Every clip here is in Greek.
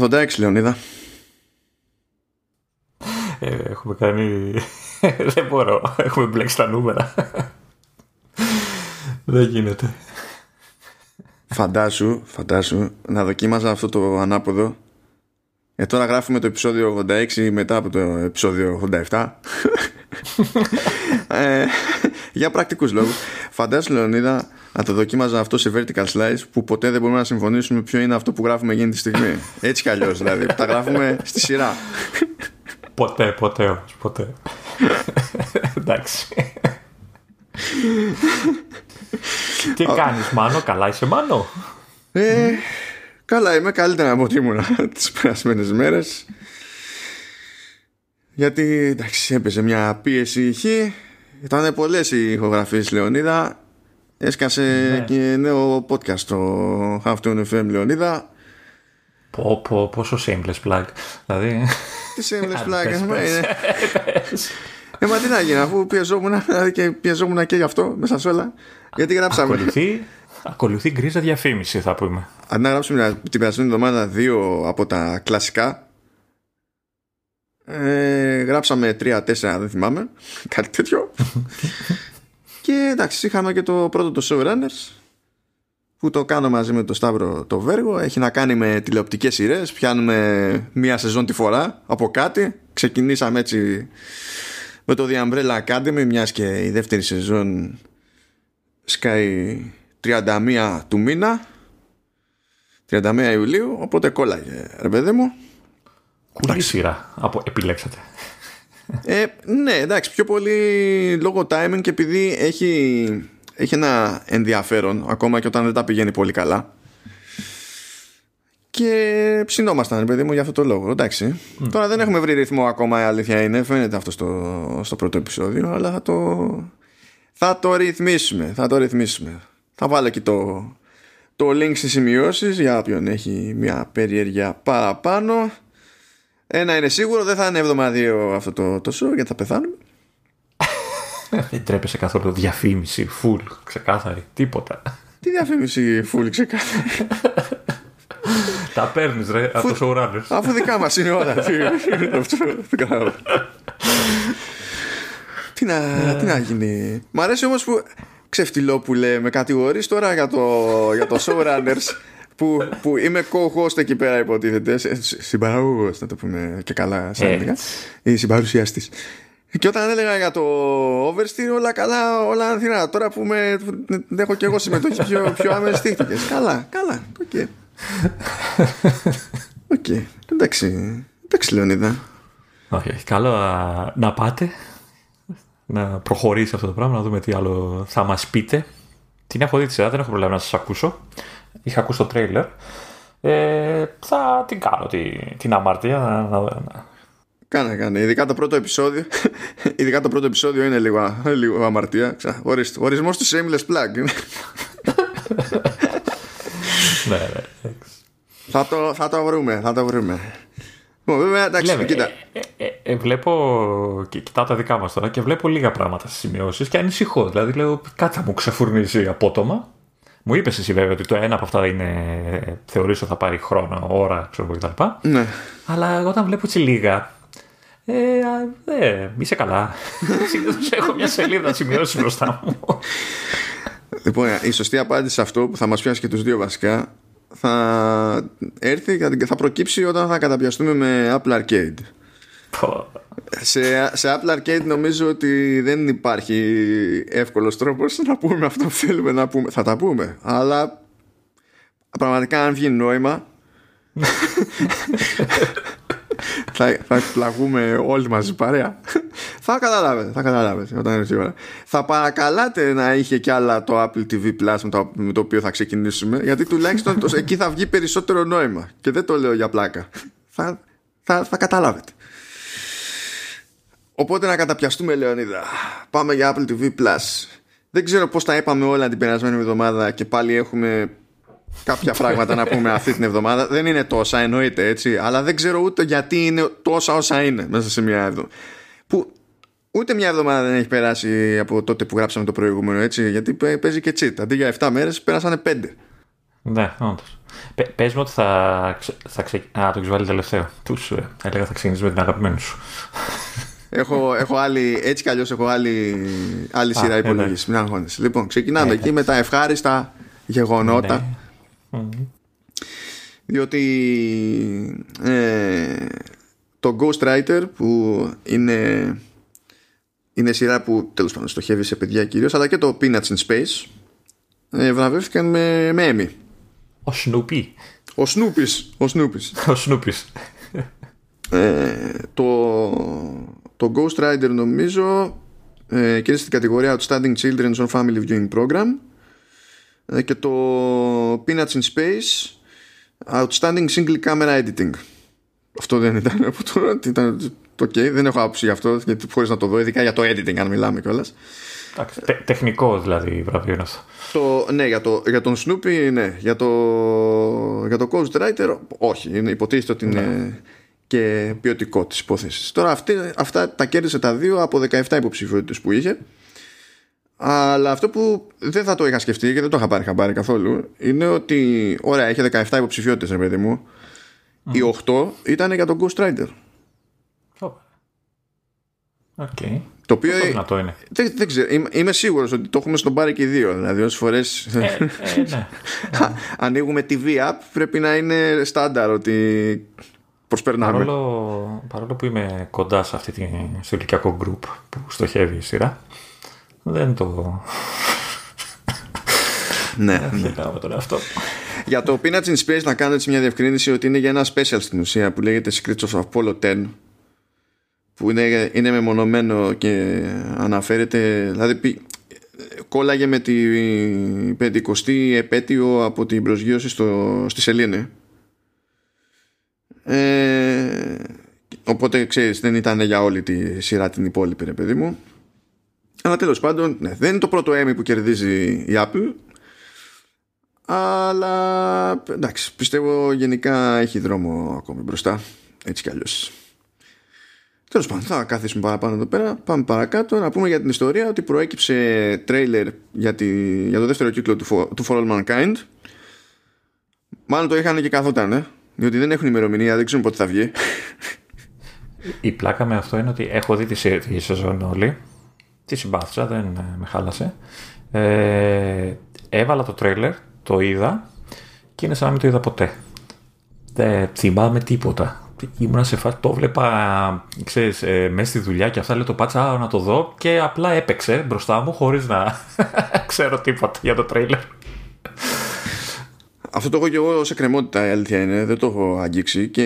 86 Λεωνίδα. Ε, έχουμε κάνει... Δεν μπορώ. Έχουμε μπλέξει τα νούμερα. Δεν γίνεται. Φαντάσου, φαντάσου να δοκίμαζα αυτό το ανάποδο. Ε, τώρα γράφουμε το επεισόδιο 86 μετά από το επεισόδιο 87. ε, για πρακτικούς λόγους. Φαντάσου Λεωνίδα να το δοκίμαζα αυτό σε vertical slice που ποτέ δεν μπορούμε να συμφωνήσουμε ποιο είναι αυτό που γράφουμε εκείνη τη στιγμή. Έτσι κι αλλιώς δηλαδή. Τα γράφουμε στη σειρά. Ποτέ, ποτέ όμως, ποτέ. Εντάξει. Τι κάνεις Μάνο, καλά είσαι Μάνο; Ε, καλά είμαι, καλύτερα από ό,τι ήμουν τις περασμένες μέρες. Γιατί εντάξει έπαιζε μια πίεση ηχή Ήταν πολλές οι ηχογραφίες Λεωνίδα Έσκασε ναι. και νέο podcast το Half FM Λεωνίδα Πω, πω, πόσο shameless plug. Δηλαδή. Τι shameless plug, είναι. Ε, μα τι να γίνει, αφού πιεζόμουν, δηλαδή και πιεζόμουν και γι' αυτό μέσα σε όλα. Γιατί γράψαμε. Ακολουθεί, ακολουθεί γκρίζα διαφήμιση, θα πούμε. Αν να γράψουμε την περασμένη εβδομάδα δύο από τα κλασικά. Ε, γράψαμε τρία-τέσσερα, δεν θυμάμαι. Κάτι τέτοιο. και εντάξει, είχαμε και το πρώτο το Showrunners που το κάνω μαζί με το Σταύρο το Βέργο. Έχει να κάνει με τηλεοπτικές σειρές. Πιάνουμε μία σεζόν τη φορά από κάτι. Ξεκινήσαμε έτσι με το The Umbrella Academy μιας και η δεύτερη σεζόν σκάει 31 του μήνα 31 Ιουλίου οπότε κόλλαγε ρε παιδί μου Κούλη σειρά από επιλέξατε ε, ναι εντάξει πιο πολύ λόγω timing και επειδή έχει, έχει ένα ενδιαφέρον ακόμα και όταν δεν τα πηγαίνει πολύ καλά και ψινόμασταν, παιδί μου, για αυτό το λόγο. Εντάξει. Τώρα δεν έχουμε βρει ρυθμό ακόμα, η αλήθεια είναι. Φαίνεται αυτό στο, στο πρώτο επεισόδιο, αλλά θα το, θα το ρυθμίσουμε. Θα το ρυθμίσουμε. Θα βάλω εκεί το, το link στις σημειώσεις για όποιον έχει μια περιέργεια παραπάνω. Ένα είναι σίγουρο, δεν θα είναι εβδομαδίο αυτό το, το show γιατί θα πεθάνουμε. Δεν τρέπεσαι καθόλου διαφήμιση, full, ξεκάθαρη, τίποτα. Τι διαφήμιση, full, ξεκάθαρη. Τα παίρνεις, ρε, από το showrunner. Αφού δικά μας είναι όλα. Τι να, τι να γίνει. Μ' αρέσει όμως που ξεφτυλόπουλε με κατηγορεί τώρα για το, για το showrunners που, που είμαι co-host εκεί πέρα υποτίθεται συμπαραγωγός να το πούμε και καλά σαν έλεγα ή συμπαρουσιαστής και όταν έλεγα για το oversteer όλα καλά όλα ανθηρά τώρα που με, έχω και εγώ συμμετοχή πιο, πιο άμεση καλά καλά okay. OK. Εντάξει. Εντάξει, Λεωνίδα. Όχι, όχι. Καλό να πάτε. Να προχωρήσει αυτό το πράγμα, να δούμε τι άλλο θα μας πείτε. Την έχω δει τη σειρά, δεν έχω πρόβλημα να σας ακούσω. Είχα ακούσει το τρέιλερ. Ε, θα την κάνω την αμαρτία να, να, Κάνε, κάνε. Ειδικά το πρώτο επεισόδιο. Ειδικά το πρώτο επεισόδιο είναι λίγο, λίγο αμαρτία. Ορισμός του shameless plug. ναι, ναι. Θα το, θα το βρούμε, θα το βρούμε. Βέβαια, εντάξει, Λέμε, κοίτα. Ε, ε, ε, βλέπω και κοιτάω τα δικά μας τώρα και βλέπω λίγα πράγματα στις σημειώσεις και ανησυχώ. Δηλαδή, λέω κάτι θα μου ξεφουρνίζει απότομα. Μου είπες εσύ βέβαια ότι το ένα από αυτά είναι. Θεωρήσω ότι θα πάρει χρόνο, ώρα, ξέρω εγώ κτλ. Ναι. Αλλά όταν βλέπω έτσι λίγα. Ε, ε, είσαι καλά. Συνήθως έχω μια σελίδα σημειώσεις μπροστά μου. Λοιπόν, η σωστή απάντηση σε αυτό που θα μας πιάσει και τους δύο βασικά θα έρθει και θα προκύψει όταν θα καταπιαστούμε με Apple Arcade. Σε, σε Apple Arcade νομίζω ότι δεν υπάρχει εύκολος τρόπος να πούμε αυτό που θέλουμε να πούμε. Θα τα πούμε, αλλά πραγματικά αν βγει νόημα θα, θα εκπλαγούμε όλοι μαζί παρέα. θα καταλάβετε, θα καταλάβετε όταν έρθει η ώρα. Θα παρακαλάτε να είχε κι άλλα το Apple TV Plus με το, με το οποίο θα ξεκινήσουμε, γιατί τουλάχιστον το, εκεί θα βγει περισσότερο νόημα. Και δεν το λέω για πλάκα. θα, θα, θα καταλάβετε. Οπότε να καταπιαστούμε, Λεωνίδα. Πάμε για Apple TV Plus. Δεν ξέρω πώς τα είπαμε όλα την περασμένη εβδομάδα και πάλι έχουμε κάποια πράγματα να πούμε αυτή την εβδομάδα. Δεν είναι τόσα, εννοείται έτσι, αλλά δεν ξέρω ούτε γιατί είναι τόσα όσα είναι μέσα σε μια εβδομάδα. Που ούτε μια εβδομάδα δεν έχει περάσει από τότε που γράψαμε το προηγούμενο, έτσι, γιατί παίζει και cheat. Αντί για 7 μέρες πέρασαν 5. Ναι, όντως. Πε πες μου ότι θα, θα ξε... Α, το έχεις βάλει τελευταίο. Τους ε, έλεγα θα ξεκινήσει με την αγαπημένη σου. Έχω, έχω άλλη, έτσι κι αλλιώς έχω άλλη, άλλη σειρά υπολογίσει. Μην αγχώνεσαι. Λοιπόν, ξεκινάμε εκεί με τα ευχάριστα γεγονότα. Ναι. Διότι ε, το Ghostwriter που είναι είναι σειρά που τέλος πάντων στοχεύει σε παιδιά κυρίως αλλά και το Peanuts in Space ε, βραβεύτηκαν με, με Emmy. Ο Snoopy. Ο Snoopy's. Ο Snoopy's. Ο Snoopy's. Ε, το, το Ghost Rider νομίζω ε, και είναι στην κατηγορία Outstanding Children's on Family Viewing Program ε, και το Peanuts in Space Outstanding Single Camera Editing. Αυτό δεν ήταν από το, ήταν το okay, δεν έχω άποψη γι' αυτό γιατί χωρίς να το δω ειδικά για το editing αν μιλάμε κιόλας Τε, τεχνικό δηλαδή βραβείο είναι αυτό. Το, ναι, για, το, για τον Snoopy, ναι. Για το, για το Ghost Writer, όχι. Είναι, υποτίθεται ότι είναι ναι. Και ποιοτικό της υπόθεσης. Τώρα αυτή, αυτά τα κέρδισε τα δύο από 17 υποψηφιότητες που είχε. Αλλά αυτό που δεν θα το είχα σκεφτεί και δεν το είχα πάρει χαμπάρι καθόλου είναι ότι, ωραία, είχε 17 υποψηφιότητες, ρε παιδί μου. Mm. Οι 8 ήταν για τον Ghost Rider. Okay. Το οποίο Πόσο είναι. Δεν, δεν ξέρω. Είμαι, είμαι σίγουρος ότι το έχουμε στον πάρει και δύο. Δηλαδή, όσες φορές ε, ε, ναι. ανοίγουμε TV app, πρέπει να είναι στάνταρ ότι προσπερνάμε. Παρόλο, παρόλο που είμαι κοντά σε αυτή τη, στο ηλικιακό group που στοχεύει η σειρά, δεν το. ναι. Δεν με τον εαυτό. Για το Peanuts in Space να κάνω έτσι μια διευκρίνηση ότι είναι για ένα special στην ουσία που λέγεται Secrets of Apollo 10 που είναι, είναι μεμονωμένο και αναφέρεται δηλαδή κόλλαγε με την 50η επέτειο από την προσγείωση στο, στη Σελήνη ε, οπότε ξέρεις δεν ήταν για όλη τη σειρά την υπόλοιπη ρε παιδί μου αλλά τέλος πάντων ναι, δεν είναι το πρώτο Emmy που κερδίζει η Apple αλλά εντάξει πιστεύω γενικά έχει δρόμο ακόμη μπροστά έτσι κι αλλιώς Τέλος πάντων, θα καθίσουμε παραπάνω εδώ πέρα. Πάμε παρακάτω. Να πούμε για την ιστορία ότι προέκυψε τρέιλερ για, τη, για το δεύτερο κύκλο του, του For All Mankind. Μάλλον το είχαν και καθόταν, ε, διότι δεν έχουν ημερομηνία, δεν ξέρουν πότε θα βγει. Η πλάκα με αυτό είναι ότι έχω δει τη, τη σεζόν όλη. Τη συμπάθησα, δεν ε, με χάλασε. Ε, έβαλα το τρέιλερ, το είδα και είναι σαν να μην το είδα ποτέ. Δεν θυμάμαι τίποτα ήμουν σε φάση, το βλέπα, ξέρεις, ε, μέσα στη δουλειά και αυτά, λέω το πάτσα να το δω και απλά έπαιξε μπροστά μου χωρίς να ξέρω τίποτα για το τρέιλερ. Αυτό το έχω και εγώ σε κρεμότητα η αλήθεια είναι, δεν το έχω αγγίξει και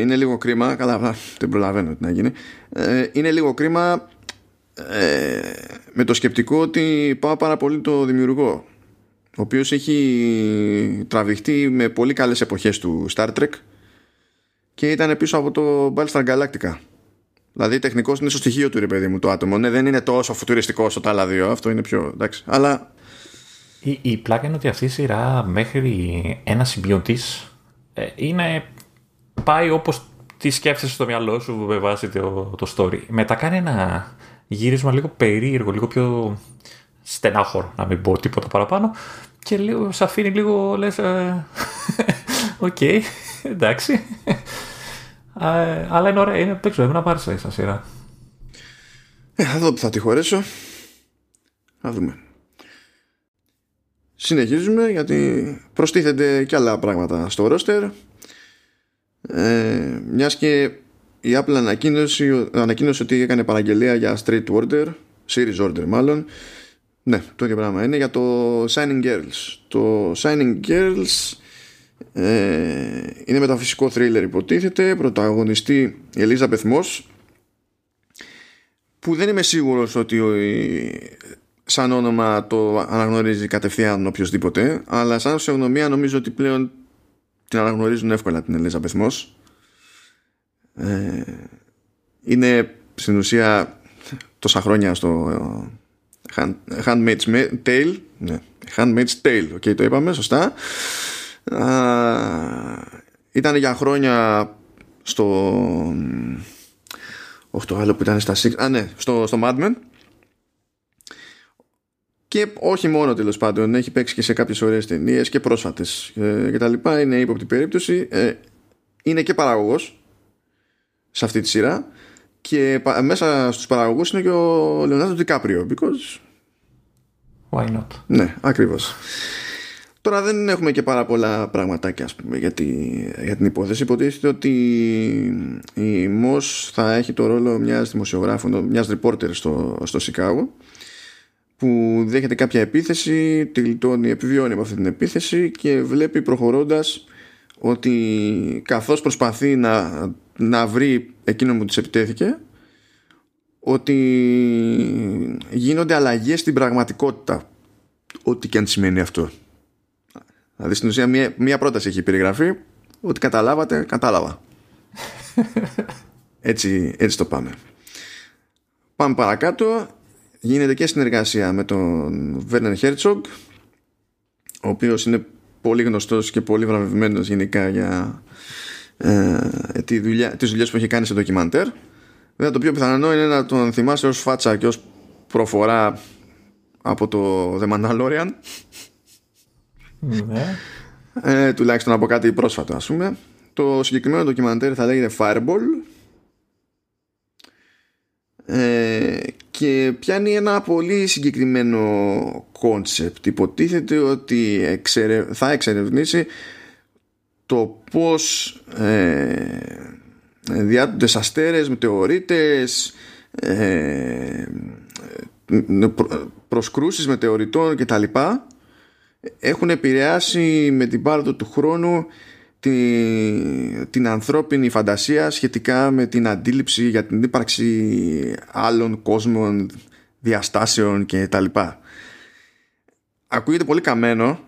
είναι λίγο κρίμα, καλά δεν προλαβαίνω τι να γίνει, ε, είναι λίγο κρίμα ε, με το σκεπτικό ότι πάω πάρα πολύ το δημιουργό ο οποίος έχει τραβηχτεί με πολύ καλές εποχές του Star Trek και ήταν πίσω από το Battlestar Galactica. Δηλαδή τεχνικός είναι στο στοιχείο του ρε παιδί μου το άτομο. Ναι, δεν είναι τόσο φουτουριστικός όσο τα άλλα δύο. Αυτό είναι πιο εντάξει. Αλλά. Η, η πλάκα είναι ότι αυτή η σειρά μέχρι ένα σημείο της ε, είναι. πάει όπως τη σκέφτεσαι στο μυαλό σου με βάση το, το story. Μετά κάνει ένα γύρισμα λίγο περίεργο, λίγο πιο στενάχωρο, να μην πω τίποτα παραπάνω. Και λίγο, σε αφήνει λίγο, λες, ε, οκ, εντάξει. αλλά είναι ωραία, είναι, δεν ξέρω, εμένα μ' άρεσε σαν σειρά. Ε, θα δω που θα τη χωρέσω. Θα δούμε. Συνεχίζουμε γιατί προστίθενται και άλλα πράγματα στο roster. Ε, μιας και η Apple ανακοίνωσε, ανακοίνωσε ότι έκανε παραγγελία για Street Order, Series Order μάλλον. Ναι, το ίδιο πράγμα είναι για το Signing Girls. Το Signing Girls ε, είναι μεταφυσικό θρίλερ υποτίθεται πρωταγωνιστή η Ελίζα Πεθμός που δεν είμαι σίγουρος ότι σαν όνομα το αναγνωρίζει κατευθείαν οποιοδήποτε αλλά σαν φυσιογνωμία νομίζω ότι πλέον την αναγνωρίζουν εύκολα την Ελίζα Πεθμός ε, είναι στην ουσία τόσα χρόνια στο Hand, Handmaid's Tale. Ναι, Handmaid's Tale. Okay, το είπαμε σωστά. Ήταν για χρόνια στο όχι το άλλο που ήταν στα 6 α ναι στο, στο Mad Men και όχι μόνο τέλος πάντων, έχει παίξει και σε κάποιες ωραίες ταινίες και πρόσφατες ε, και τα λοιπά. Είναι ύποπτη περίπτωση. Ε, είναι και παραγωγός σε αυτή τη σειρά και μέσα στους παραγωγούς είναι και ο Λεωνάδο Ντικάπριο because... Why not? Ναι, ακριβώς Τώρα δεν έχουμε και πάρα πολλά πραγματάκια ας πούμε, για, για την υπόθεση. Υποτίθεται ότι η ΜΟΣ θα έχει το ρόλο μιας δημοσιογράφου, μιας reporter στο, στο Σικάγο που δέχεται κάποια επίθεση, τη γλιτώνει, επιβιώνει από αυτή την επίθεση και βλέπει προχωρώντας ότι καθώς προσπαθεί να, να βρει εκείνο που της επιτέθηκε ότι γίνονται αλλαγές στην πραγματικότητα. Ό,τι και αν σημαίνει αυτό. Δηλαδή στην ουσία μία, μία πρόταση έχει περιγραφεί ότι καταλάβατε, κατάλαβα. Έτσι, έτσι το πάμε. Πάμε παρακάτω γίνεται και συνεργασία με τον Βέρνερ Χέρτσογκ ο οποίος είναι πολύ γνωστός και πολύ βραβευμένος γενικά για ε, τη δουλειά, τις δουλειές που έχει κάνει σε ντοκιμαντέρ. Βέβαια το πιο πιθανό είναι να τον θυμάσαι ως φάτσα και ως προφορά από το The Mandalorian. Ναι. ε, τουλάχιστον από κάτι πρόσφατο ας πούμε. Το συγκεκριμένο ντοκιμαντέρ θα λέγεται Fireball. Ε, και πιάνει ένα πολύ συγκεκριμένο concept. Υποτίθεται ότι θα εξερευνήσει το πώς ε, διάτοντες αστέρες, μετεωρίτες ε, προσκρούσεις μετεωριτών κτλ. Έχουν επηρεάσει με την πάροδο του χρόνου την, την ανθρώπινη φαντασία σχετικά με την αντίληψη για την ύπαρξη άλλων κόσμων, διαστάσεων και τα λοιπά. Ακούγεται πολύ καμένο.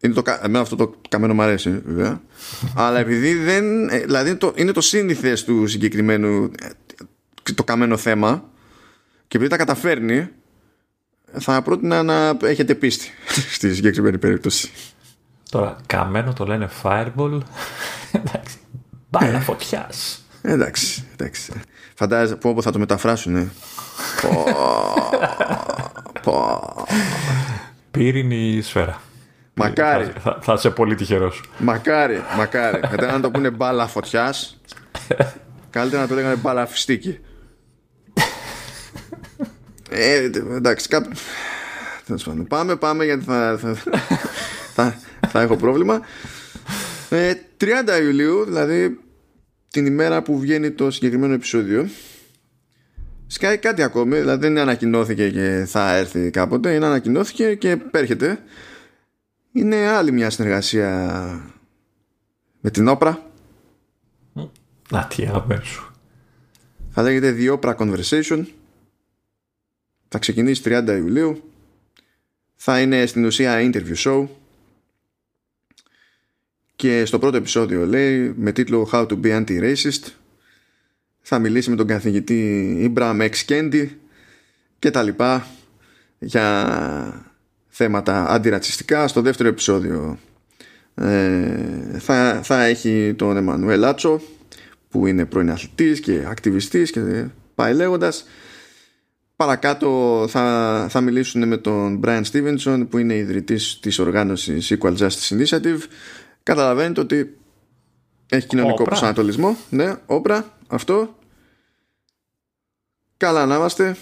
Είναι το, εμένα αυτό το καμένο μου αρέσει βέβαια. αλλά επειδή δεν... Ε, δηλαδή το, είναι το σύνηθες του συγκεκριμένου ε, το καμένο θέμα και επειδή τα καταφέρνει θα πρότεινα να έχετε πίστη στη συγκεκριμένη περίπτωση. Τώρα, καμένο το λένε fireball. εντάξει. Μπάλα ε, φωτιάς. Εντάξει, εντάξει. Φαντάζεσαι πω, θα το μεταφράσουν. Ε. Πύρινη σφαίρα. Μακάρι. Θα, θα, είσαι πολύ τυχερός. Μακάρι, μακάρι. Μετά να το πούνε μπάλα φωτιάς. Καλύτερα να το λέγανε μπάλα φιστίκι. ε, εντάξει, κάπου. Πάμε, πάμε γιατί θα, θα, θα, θα έχω πρόβλημα. 30 ε, Ιουλίου, δηλαδή την ημέρα που βγαίνει το συγκεκριμένο επεισόδιο, σκάει κάτι ακόμη, δηλαδή δεν ανακοινώθηκε και θα έρθει κάποτε, είναι ανακοινώθηκε και πέρχεται. Είναι άλλη μια συνεργασία με την Όπρα. Να τι αγαπημένο σου. Θα λέγεται The Opera Conversation. Θα ξεκινήσει 30 Ιουλίου. Θα είναι στην ουσία interview show και στο πρώτο επεισόδιο λέει με τίτλο How to be anti-racist θα μιλήσει με τον καθηγητή Ibrahim X. Kendi και τα λοιπά για θέματα αντιρατσιστικά στο δεύτερο επεισόδιο ε, θα, θα έχει τον Εμμανουέλ Άτσο που είναι πρώην αθλητής και ακτιβιστής και πάει λέγοντας παρακάτω θα, θα μιλήσουν με τον Brian Stevenson που είναι ιδρυτής της οργάνωσης Equal Justice Initiative καταλαβαίνετε ότι έχει κοινωνικό προσανατολισμό. Ναι, όπρα, αυτό. Καλά να είμαστε.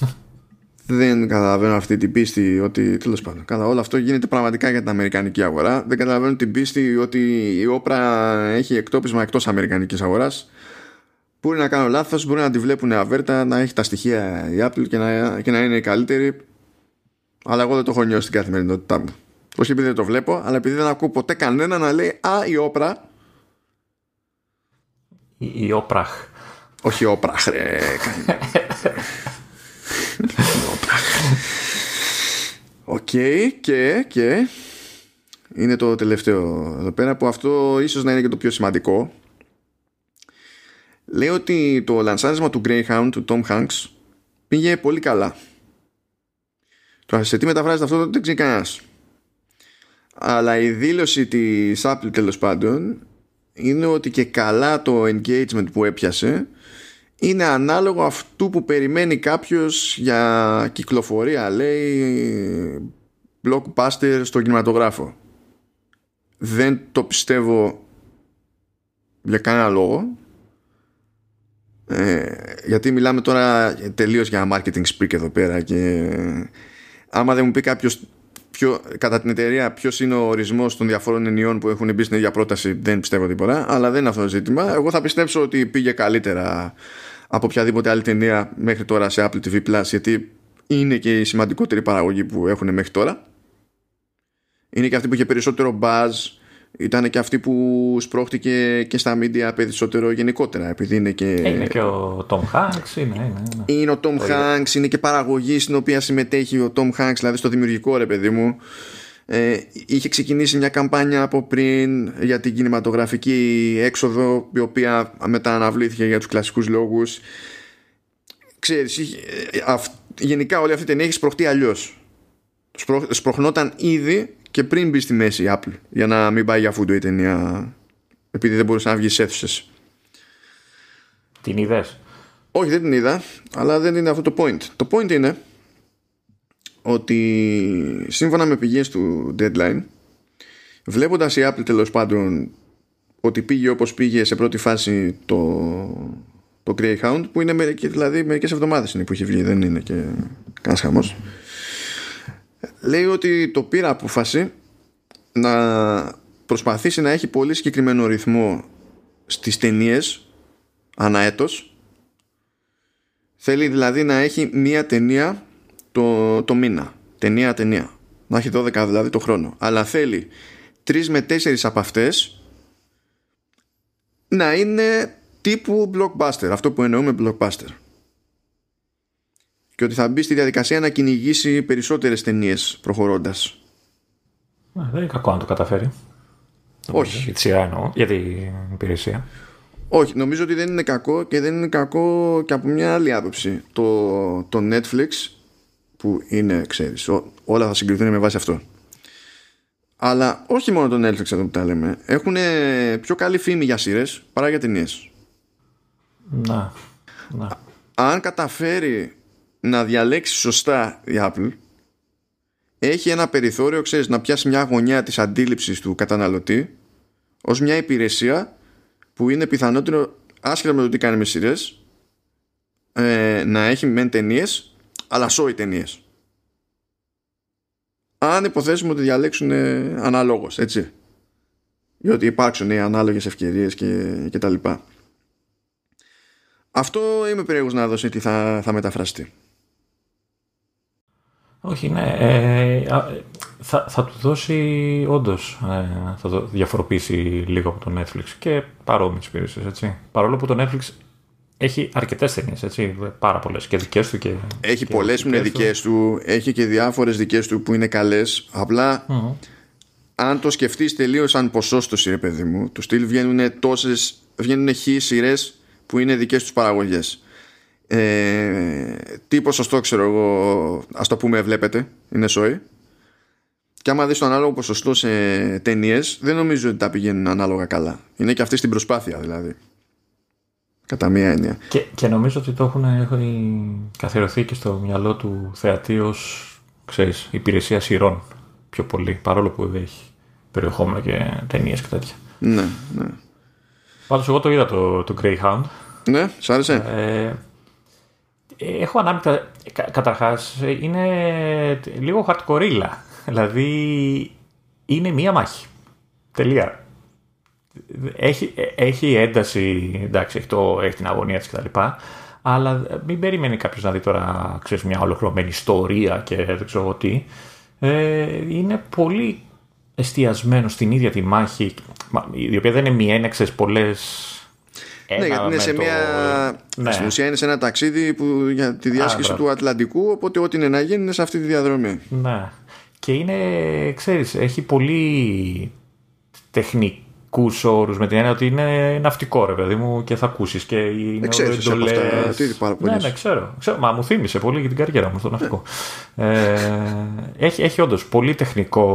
δεν καταλαβαίνω αυτή την πίστη ότι τέλος πάντων. Καλά, όλο αυτό γίνεται πραγματικά για την Αμερικανική αγορά. Δεν καταλαβαίνω την πίστη ότι η όπρα έχει εκτόπισμα εκτός Αμερικανικής αγοράς. Μπορεί να κάνω λάθος, μπορεί να τη βλέπουν αβέρτα, να έχει τα στοιχεία η Apple και να, και να είναι η καλύτερη. Αλλά εγώ δεν το έχω νιώσει στην καθημερινότητά μου. Όχι επειδή δεν το βλέπω, αλλά επειδή δεν ακούω ποτέ κανένα να λέει Α, η Oprah. Η, η Oprah. Όχι η Oprah, ρε. Οκ, και, και είναι το τελευταίο εδώ πέρα που αυτό ίσως να είναι και το πιο σημαντικό. Λέει ότι το λανσάρισμα του Greyhound του Tom Hanks πήγε πολύ καλά. Τώρα σε τι μεταφράζεται αυτό δεν ξέρει κανένας αλλά η δήλωση της Apple τέλος πάντων είναι ότι και καλά το engagement που έπιασε είναι ανάλογο αυτού που περιμένει κάποιος για κυκλοφορία λέει blockbuster στο κινηματογράφο. Δεν το πιστεύω για κανένα λόγο. Ε, γιατί μιλάμε τώρα τελείως για marketing speak εδώ πέρα και άμα δεν μου πει κάποιος ποιο, κατά την εταιρεία ποιος είναι ο ορισμός των διαφόρων ενιών που έχουν μπει στην ίδια πρόταση, δεν πιστεύω τίποτα. Αλλά δεν είναι αυτό το ζήτημα. Εγώ θα πιστέψω ότι πήγε καλύτερα από οποιαδήποτε άλλη ταινία μέχρι τώρα σε Apple TV Plus, γιατί είναι και η σημαντικότερη παραγωγή που έχουν μέχρι τώρα. Είναι και αυτή που είχε περισσότερο buzz ήταν και αυτή που σπρώχτηκε και στα media περισσότερο γενικότερα επειδή είναι και... Είναι και ο Tom Hanks είναι, είναι, είναι. είναι ο Tom Hanks είναι και παραγωγή στην οποία συμμετέχει ο Tom Hanks δηλαδή στο δημιουργικό ρε παιδί μου. Ε, είχε ξεκινήσει μια καμπάνια από πριν για την κινηματογραφική έξοδο η οποία μετά αναβλήθηκε για τους κλασικούς λόγους. Ξέρεις είχε, ε, γενικά όλη αυτή την ταινία έχει σπροχτεί αλλιώς. Σπροχνόταν ήδη και πριν μπει στη μέση η Apple για να μην πάει για φούντο η ταινία επειδή δεν μπορούσε να βγει σε αίθουσες. Την είδες; Όχι δεν την είδα αλλά δεν είναι αυτό το point. Το point είναι ότι σύμφωνα με πηγές του Deadline βλέποντας η Apple τέλος πάντων ότι πήγε όπως πήγε σε πρώτη φάση το, το Greyhound που είναι μερικές, δηλαδή μερικές εβδομάδες είναι που έχει βγει δεν είναι και κανένας χαμός λέει ότι το πήρα απόφαση να προσπαθήσει να έχει πολύ συγκεκριμένο ρυθμό στις ταινίες ανά έτος. Θέλει δηλαδή να έχει μία ταινία το, το μήνα. Ταινία ταινία. Να έχει 12 δηλαδή το χρόνο. Αλλά θέλει τρεις με τέσσερις από αυτές να είναι τύπου blockbuster. Αυτό που εννοούμε blockbuster και ότι θα μπει στη διαδικασία να κυνηγήσει περισσότερες ταινίες προχωρώντας. Δεν είναι κακό να το καταφέρει. Όχι. Για τη σειρά εννοώ, για την υπηρεσία. Όχι, νομίζω ότι δεν είναι κακό και δεν είναι κακό και από μια άλλη άποψη. Το, το Netflix που είναι, ξέρεις, όλα θα συγκριθούν με βάση αυτό. Αλλά όχι μόνο το Netflix εδώ που τα λέμε. Έχουν πιο καλή φήμη για σειρές παρά για ταινίες. Να, να. Αν καταφέρει να διαλέξει σωστά η Apple έχει ένα περιθώριο ξέρεις, να πιάσει μια γωνιά της αντίληψης του καταναλωτή ως μια υπηρεσία που είναι πιθανότερο άσχετα με το τι κάνει με σειρές ε, να έχει μεν ταινίες, αλλά σόι ταινίες. Αν υποθέσουμε ότι διαλέξουν ε, αναλόγως έτσι. Διότι υπάρξουν οι ανάλογες ευκαιρίες και, και τα λοιπά. Αυτό είμαι περίεργος να δώσει τι θα, θα μεταφραστεί όχι, ναι. Ε, θα, θα του δώσει όντως. Ε, θα το διαφοροποιήσει λίγο από το Netflix και παρόμοιες υπηρεσίες. Παρόλο που το Netflix έχει αρκετές ταινίες, έτσι. Πάρα πολλές. Και δικές του και. Έχει πολλές που είναι δικές του. Έχει και διάφορες δικές του που είναι καλές. αν το σκεφτείς τελείως σαν ποσόστοση, ρε παιδί μου, του στυλ βγαίνουν τόσες. Βγαίνουν χι σειρές που είναι δικές τους παραγωγές ε, τι ποσοστό ξέρω εγώ ας το πούμε βλέπετε είναι σόι. Και άμα δεις το ανάλογο ποσοστό σε ταινίες, δεν νομίζω ότι τα πηγαίνουν ανάλογα καλά. Είναι και αυτή στην προσπάθεια δηλαδή. Κατά μία έννοια. Και, και νομίζω ότι το έχουν, έχουν καθιερωθεί και στο μυαλό του θεατή ως ξέρεις, υπηρεσία σειρών πιο πολύ παρόλο που έχει περιεχόμενο και ταινίες και τέτοια. Ναι, ναι. Πάντως εγώ το είδα το, το Greyhound. Ναι, σ' άρεσε; Ε, Έχω ανάμεικτα. Καταρχάς, είναι λίγο hardcore. Δηλαδή, είναι μία μάχη. Τελεία. Έχει, έχει ένταση, εντάξει, έχει, το, έχει την αγωνία της κτλ. Αλλά μην περιμένει κάποιος να δει τώρα ξέρεις, μια ολοκληρωμένη ιστορία και δεν ξέρω τι. Ε, είναι πολύ εστιασμένο στην ίδια τη μάχη, η οποία δεν είναι μία, είναι ξέρεις, πολλές ναι, γιατί είναι σε μια. Ναι. Στην ουσία είναι σε ένα ταξίδι που, για τη διάσκηση του Ατλαντικού. Οπότε ό,τι είναι να γίνει είναι σε αυτή τη διαδρομή. Ναι. Και είναι, ξέρεις, έχει πολύ τεχνικό τεχνικού όρους με την έννοια ότι είναι ναυτικό ρε παιδί μου και θα ακούσεις και οι Δεν ξέρεις εσύ από αυτά, τι πάρα πολύ. Ναι, ναι, ξέρω, ξέρω. Μα μου θύμισε πολύ για την καριέρα μου στο ναυτικό. ε, έχει έχει όντως πολύ τεχνικό.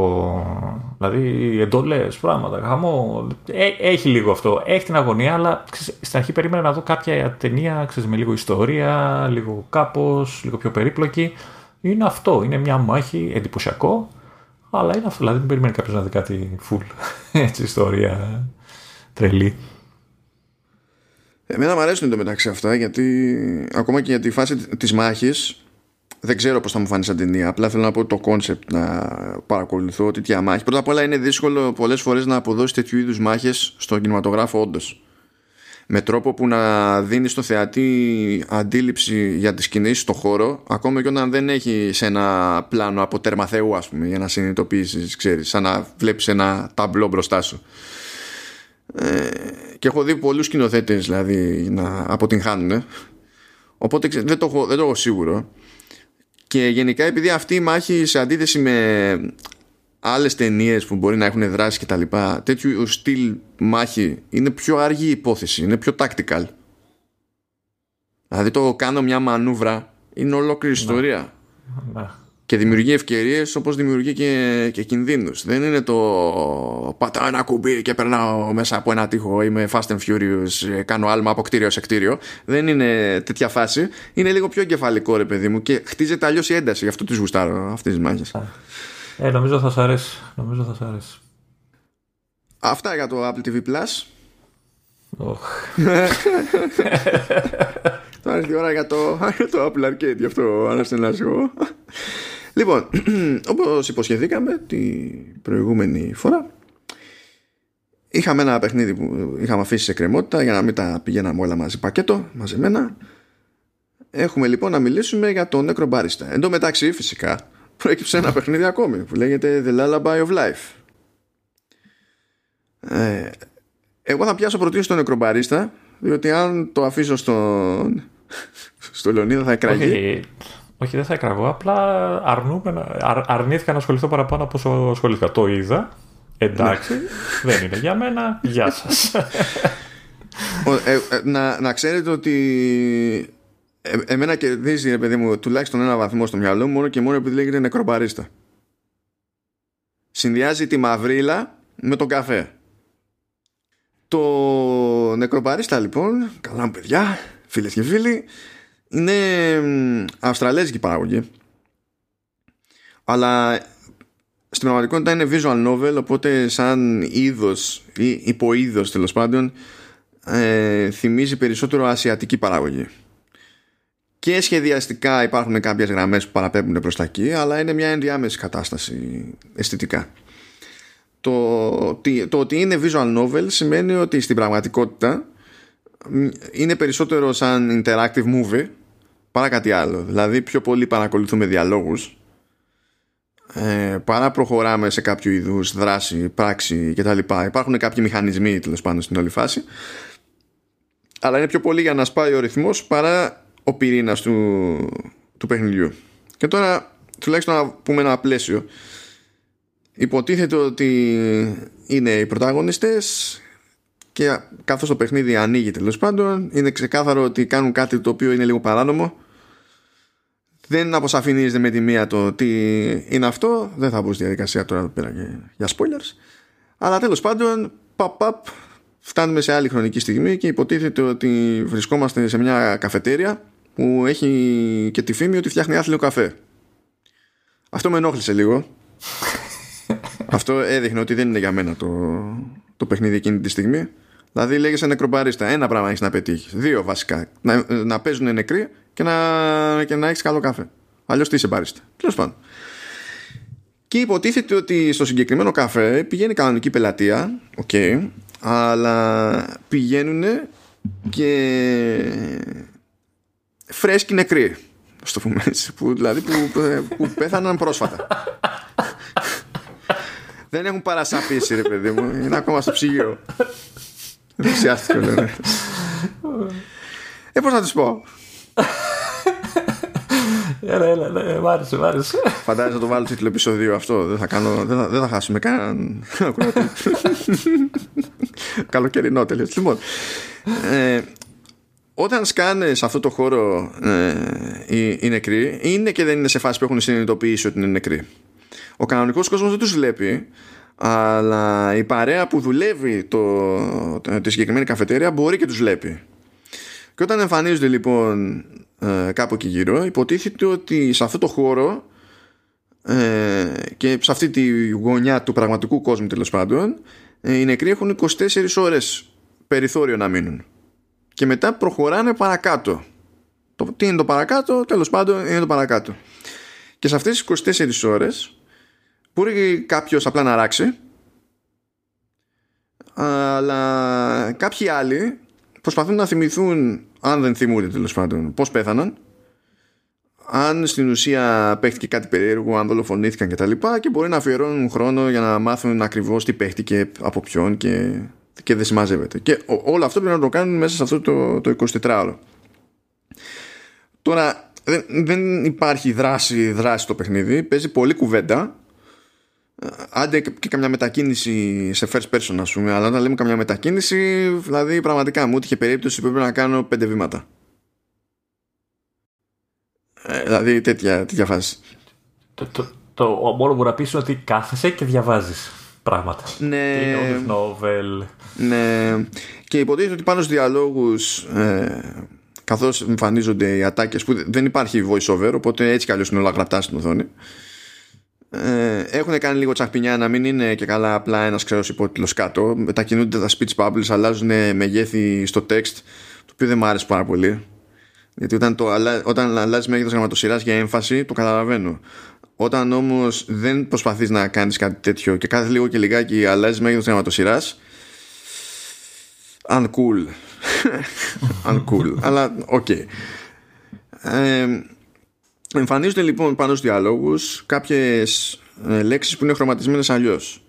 Δηλαδή εντολές, πράγματα, χαμό. Ε, έχει λίγο αυτό. Έχει την αγωνία, αλλά ξέρεις, στην αρχή περίμενα να δω κάποια ταινία ξέρεις, με λίγο ιστορία, λίγο κάπως, λίγο πιο περίπλοκη. Είναι αυτό. Είναι μια μάχη εντυπωσιακό. Αλλά είναι αυτό. Δηλαδή δεν περιμένει κάποιος να δει κάτι full. Έτσι, ιστορία τρελή. Εμένα μου αρέσουν στο μεταξύ αυτά γιατί ακόμα και για τη φάση της μάχης δεν ξέρω πώς θα μου φάνει σαν ταινία. Απλά θέλω να πω το concept να παρακολουθώ τέτοια μάχη. Πρώτα απ' όλα είναι δύσκολο πολλές φορές να αποδώσεις τέτοιου είδους μάχες στον κινηματογράφο όντως. Με τρόπο που να δίνει στο θεατή αντίληψη για τις κινήσεις στο χώρο ακόμα και όταν δεν έχει σε ένα πλάνο από τέρμα θεού ας πούμε για να συνειδητοποιήσεις ξέρεις σαν να βλέπεις ένα ταμπλό μπροστά σου. Ε, και έχω δει πολλούς σκηνοθέτες δηλαδή να αποτυγχάνουν οπότε δεν το, έχω, δεν το έχω σίγουρο και γενικά επειδή αυτή η μάχη σε αντίθεση με άλλες ταινίες που μπορεί να έχουν δράσει και τα λοιπά τέτοιου στυλ μάχη είναι πιο αργή υπόθεση είναι πιο tactical δηλαδή το κάνω μια μανούβρα είναι ολόκληρη ιστορία Ναι. και δημιουργεί ευκαιρίες όπως δημιουργεί και, και κινδύνους. Δεν είναι το πατάω ένα κουμπί και περνάω μέσα από ένα τείχο. Είμαι fast and furious, ε, κάνω άλμα από κτίριο σε κτίριο. Δεν είναι τέτοια φάση. Είναι λίγο πιο εγκεφαλικό ρε παιδί μου και χτίζεται αλλιώς η ένταση. Γι' αυτό τι γουστάρω αυτές τις μάχες. Ε, νομίζω θα σ' αρέσει. Νομίζω θα σ' αρέσει. Αυτά για το Apple TV Plus. Οχ. Τώρα ήρθε η ώρα για το, για το Apple Arcade, γι' αυτό αναστενάζω. λοιπόν, όπως υποσχεθήκαμε την προηγούμενη φορά, είχαμε ένα παιχνίδι που είχαμε αφήσει σε κρεμότητα για να μην τα πηγαίναμε όλα μαζί πακέτο, μαζεμένα. Έχουμε λοιπόν να μιλήσουμε για το Necro Barista. Εν τω μεταξύ, φυσικά, προέκυψε ένα παιχνίδι ακόμη που λέγεται The Lullaby of Life. Ε, εγώ θα πιάσω πρωτίστως τον νεκρομπαρίστα διότι αν το αφήσω στον στο Λεωνίδα θα εκραγεί όχι, όχι, δεν θα εκραγώ. Απλά αρνούμε να, αρ, αρνήθηκα να ασχοληθώ παραπάνω από όσο ασχολήθηκα. Το είδα. Εντάξει, δεν είναι για μένα. Γεια σας. Ο- ε, ε, να, να ξέρετε ότι ε, εμένα κερδίζει ρε παιδί μου τουλάχιστον ένα βαθμό στο μυαλό μου μόνο και μόνο επειδή λέγεται νεκρομπαρίστα συνδυάζει τη μαυρίλα με τον καφέ. Το νεκροπαρίστα λοιπόν καλά μου παιδιά φίλες και φίλοι είναι μ, αυστραλέζικη παραγωγή. Αλλά στην πραγματικότητα είναι visual novel οπότε σαν είδος ή υποείδος τέλος πάντων ε, θυμίζει περισσότερο ασιατική παραγωγή και σχεδιαστικά υπάρχουν κάποιες γραμμές που παραπέμπουν προς τα εκεί αλλά είναι μια ενδιάμεση κατάσταση αισθητικά το, ότι- το ότι είναι visual novel σημαίνει ότι στην πραγματικότητα μ, είναι περισσότερο σαν interactive movie παρά κάτι άλλο δηλαδή πιο πολύ παρακολουθούμε διαλόγους ε, παρά προχωράμε σε κάποιο είδους δράση, πράξη κτλ. Υπάρχουν κάποιοι μηχανισμοί τέλος πάντων στην όλη φάση. Αλλά είναι πιο πολύ για να σπάει ο ρυθμός παρά ο πυρήνας του, του παιχνιδιού. Και τώρα τουλάχιστον να πούμε ένα πλαίσιο. Υποτίθεται ότι είναι οι πρωταγωνιστές και καθώς το παιχνίδι ανοίγει τέλος πάντων είναι ξεκάθαρο ότι κάνουν κάτι το οποίο είναι λίγο παράνομο δεν αποσαφηνίζεται με τη μία το τι είναι αυτό. Δεν θα μπω στη διαδικασία τώρα εδώ πέρα για, για spoilers. Αλλά τέλος πάντων, παπ, παπ, φτάνουμε σε άλλη χρονική στιγμή και υποτίθεται ότι βρισκόμαστε σε μια καφετέρια που έχει και τη φήμη ότι φτιάχνει άθλιο καφέ. Αυτό με ενόχλησε λίγο. Αυτό έδειχνε ότι δεν είναι για μένα το, το παιχνίδι εκείνη τη στιγμή. Δηλαδή λέγεσαι Necrobarista. Ένα πράγμα έχεις να πετύχεις. Δύο βασικά. Να, να παίζουν νεκροί και να, και να έχεις καλό καφέ. Αλλιώς τι είσαι μπαρίστα. Τέλος πάντων. Και υποτίθεται ότι στο συγκεκριμένο καφέ πηγαίνει κανονική πελατεία. Οκ. αλλά πηγαίνουν και φρέσκοι νεκροί. ας το πούμε έτσι, που, δηλαδή που, που πέθαναν πρόσφατα. Δεν έχουν παρασαπίσει ρε παιδί μου Είναι ακόμα στο ψυγείο Ενθουσιάστηκε ο Λεωνίδας. Ε πώς να τους πω; Έλα, έλα, έλα, μ' άρεσε, μ' άρεσε. Φαντάζεσαι να το βάλω τίτλο επεισοδίου αυτό. Δεν θα, κάνω, δεν θα, δεν θα χάσουμε κανέναν ακροατή. Καλοκαιρινό τελείω. Λοιπόν, ε, όταν σκάνε σε αυτό το χώρο ε, οι, οι νεκροί, είναι και δεν είναι σε φάση που έχουν συνειδητοποιήσει ότι είναι νεκροί. Ο κανονικός κόσμος δεν τους βλέπει, αλλά η παρέα που δουλεύει το, το, τη συγκεκριμένη καφετέρια μπορεί και τους βλέπει. Και όταν εμφανίζονται λοιπόν ε, κάπου εκεί γύρω, υποτίθεται ότι σε αυτό το χώρο ε, και σε αυτή τη γωνιά του πραγματικού κόσμου τέλος πάντων, ε, οι νεκροί έχουν 24 ώρες περιθώριο να μείνουν. Και μετά προχωράνε παρακάτω. Το, τι είναι το παρακάτω, τέλος πάντων είναι το παρακάτω. Και σε αυτές τις 24 ώρες μπορεί κάποιος απλά να ράξει αλλά κάποιοι άλλοι προσπαθούν να θυμηθούν αν δεν θυμούνται τέλος πάντων πώς πέθαναν αν στην ουσία παίχτηκε κάτι περίεργο, αν δολοφονήθηκαν κτλ. Και, και μπορεί να αφιερώνουν χρόνο για να μάθουν ακριβώς τι παίχτηκε από ποιον και, και δεν συμμαζεύεται. Και όλο αυτό πρέπει να το κάνουν μέσα σε αυτό το, το 24ωρο. Τώρα δεν, δεν υπάρχει δράση, δράση στο παιχνίδι. Παίζει πολύ κουβέντα άντε και καμιά μετακίνηση σε first person ας πούμε αλλά όταν λέμε καμιά μετακίνηση δηλαδή πραγματικά μου είχε περίπτωση που πρέπει να κάνω πέντε βήματα ε, δηλαδή τέτοια, τέτοια φάση το, το, το, μόνο που να πεις είναι ότι κάθεσαι και διαβάζεις πράγματα. Ναι, και novel. Ναι. Και υποτίθεται ότι πάνω στους διαλόγους ε, καθώς εμφανίζονται οι ατάκες που δεν υπάρχει voice over οπότε έτσι κι αλλιώς είναι όλα γραπτά στην οθόνη ε, έχουν κάνει λίγο τσαχπινιά να μην είναι και καλά απλά ένας ξερός υπότιτλος κάτω. Μετακινούνται τα speech bubbles αλλάζουν μεγέθη στο text το οποίο δεν μου άρεσε πάρα πολύ. Γιατί όταν, το, όταν αλλάζεις μέγεθος γραμματοσειράς για έμφαση το καταλαβαίνω όταν όμως δεν προσπαθείς να κάνεις κάτι τέτοιο και κάθε λίγο και λιγάκι αλλάζεις μέγεθος γραμματοσειράς uncool uncool αλλά OK okay. ε, Εμφανίζονται λοιπόν πάνω στους διαλόγους κάποιες ε, λέξεις που είναι χρωματισμένες αλλιώς.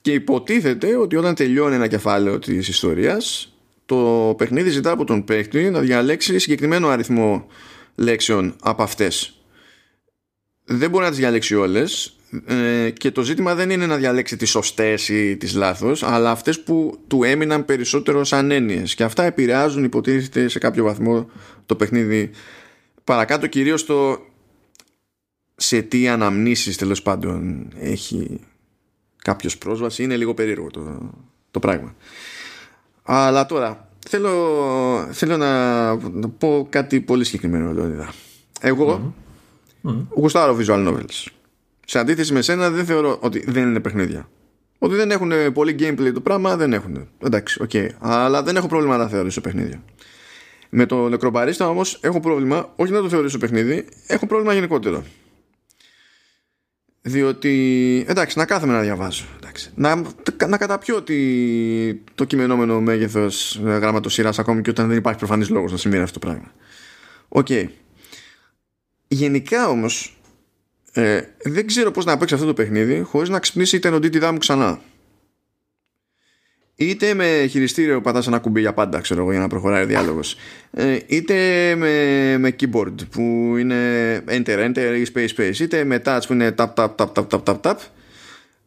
Και υποτίθεται ότι όταν τελειώνει ένα κεφάλαιο της ιστορίας το παιχνίδι ζητά από τον παίκτη να διαλέξει συγκεκριμένο αριθμό λέξεων από αυτές. Δεν μπορεί να τις διαλέξει όλες. Ε, και το ζήτημα δεν είναι να διαλέξει τις σωστές ή τις λάθος αλλά αυτές που του έμειναν περισσότερο σαν έννοιες και αυτά επηρεάζουν υποτίθεται σε κάποιο βαθμό το παιχνίδι. Παρακάτω κυρίως το σε τι αναμνήσεις τέλος πάντων έχει κάποιος πρόσβαση. Είναι λίγο περίεργο το, το πράγμα. Αλλά τώρα θέλω, θέλω να, να πω κάτι πολύ συγκεκριμένο Λεωνίδα. εγώ mm-hmm. Mm-hmm. γουστάρω visual novels σε αντίθεση με σένα δεν θεωρώ ότι δεν είναι παιχνίδια ότι δεν έχουν πολύ gameplay το πράγμα δεν έχουν εντάξει, okay. αλλά δεν έχω πρόβλημα να θεωρήσω παιχνίδια με το Necrobarista όμως έχω πρόβλημα, όχι να το θεωρήσω παιχνίδι, έχω πρόβλημα γενικότερο. Διότι, εντάξει, να κάθομαι να διαβάζω. Εντάξει, να, να καταπιώ ότι το κυμαινόμενο μέγεθος γραμματοσειράς ακόμη και όταν δεν υπάρχει προφανής λόγος να συμβαίνει αυτό το πράγμα. OK. Okay. Γενικά όμως, ε, δεν ξέρω πώς να παίξει αυτό το παιχνίδι χωρίς να ξυπνήσει η τενοντίτιδά μου ξανά είτε με χειριστήριο πατάς ένα κουμπί για πάντα ξέρω εγώ για να προχωράει ο διάλογος ε, είτε με, με keyboard που είναι enter enter ή space space είτε με touch που είναι tap tap tap tap tap tap tap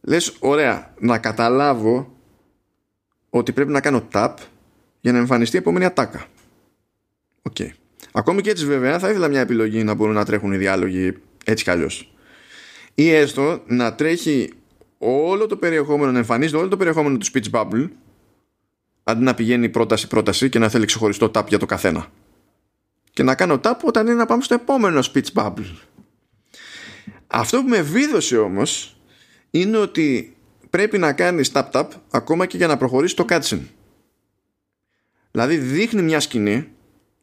λες ωραία να καταλάβω ότι πρέπει να κάνω tap για να εμφανιστεί η επόμενη ατάκα OK. Okay. Ακόμη και έτσι βέβαια θα ήθελα μια επιλογή να μπορούν να τρέχουν οι διάλογοι έτσι κι αλλιώς ή έστω να τρέχει όλο το περιεχόμενο, να εμφανίζεται όλο το περιεχόμενο του speech bubble αντί να πηγαίνει πρόταση-πρόταση και να θέλει ξεχωριστό tap για το καθένα. Και να κάνω tap όταν είναι να πάμε στο επόμενο speech bubble. Αυτό που με βίδωσε όμως είναι ότι πρέπει να κάνεις tap-tap ακόμα και για να προχωρήσει το cutscene. Δηλαδή δείχνει μια σκηνή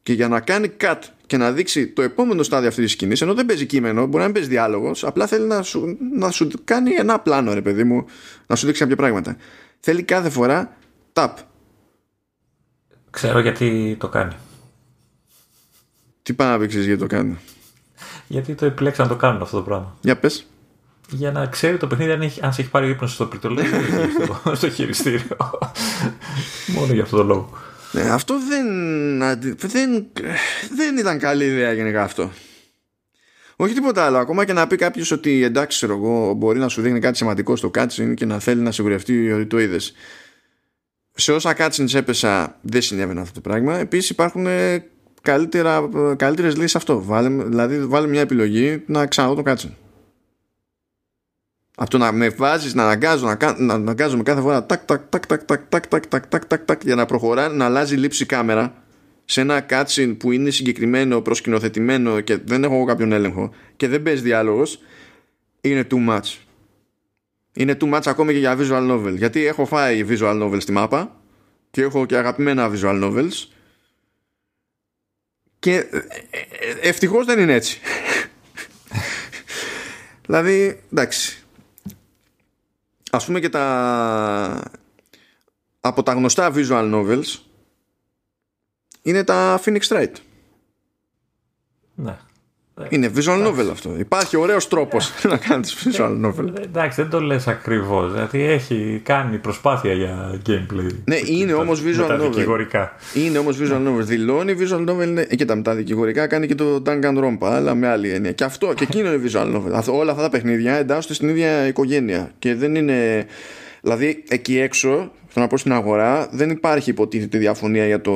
και για να κάνει cut και να δείξει το επόμενο στάδιο αυτής της σκηνής, ενώ δεν παίζει κείμενο, μπορεί να μην παίζει διάλογος, απλά θέλει να σου, να σου κάνει ένα πλάνο, ρε παιδί μου, να σου δείξει κάποια πράγματα. Θέλει κάθε φορά tap. Ξέρω γιατί το κάνει. Τι πάει να πει γιατί το κάνει; Γιατί το επιλέξαν να το κάνουν αυτό το πράγμα. Για πες. Για να ξέρει το παιχνίδι αν, έχει, αν σε έχει πάρει ο ύπνος στο πυρτολό στο, στο χειριστήριο. Μόνο για αυτό το λόγο. Ναι, αυτό δεν, δεν, δεν ήταν καλή ιδέα γενικά αυτό. Όχι τίποτα άλλο. Ακόμα και να πει κάποιος ότι εντάξει, ξέρω εγώ, μπορεί να σου δείχνει κάτι σημαντικό στο κάτσιν και να θέλει να σιγουρευτεί ότι το είδες. Σε όσα κάτσιν έπεσα δεν συνέβαινε αυτό το πράγμα. Επίσης υπάρχουν καλύτερες λύσεις αυτό. Βάλε, δηλαδή, βάλε μια επιλογή να ξαναδώ το κάτσιν. Αυτό να με βάζει να αναγκάζω, να, να αναγκάζομαι κάθε φορά τάκ, τάκ, τάκ, τάκ, τάκ, τάκ, τάκ, τάκ, τάκ, τάκ, τάκ, για να προχωράει, να αλλάζει λήψη κάμερα σε ένα cutscene που είναι συγκεκριμένο, προσκηνοθετημένο και δεν έχω κάποιον έλεγχο και δεν παίζει διάλογος είναι too much. Είναι too much ακόμη και για visual novel. Γιατί έχω φάει visual novels στη μάπα και έχω και αγαπημένα visual novels και ευτυχώς δεν είναι έτσι. δηλαδή, εντάξει. Ας πούμε και τα από τα γνωστά visual novels είναι τα Phoenix Wright. Ναι. Είναι visual novel αυτό. Υπάρχει ωραίος τρόπος να κάνεις visual novel. Ε, εντάξει, δεν το λες ακριβώς. Δηλαδή έχει κάνει προσπάθεια για gameplay. Ναι, είναι όμως visual novel. Δικηγορικά. Είναι όμως visual novel. Δηλώνει visual novel. Ναι, και τα δικηγορικά κάνει και το Danganronpa, αλλά με άλλη έννοια. Και αυτό και εκείνο είναι visual novel. Όλα αυτά τα παιχνίδια εντάσσονται στην ίδια οικογένεια. Και δεν είναι. Δηλαδή εκεί έξω να πω στην αγορά δεν υπάρχει υποτίθεται διαφωνία για το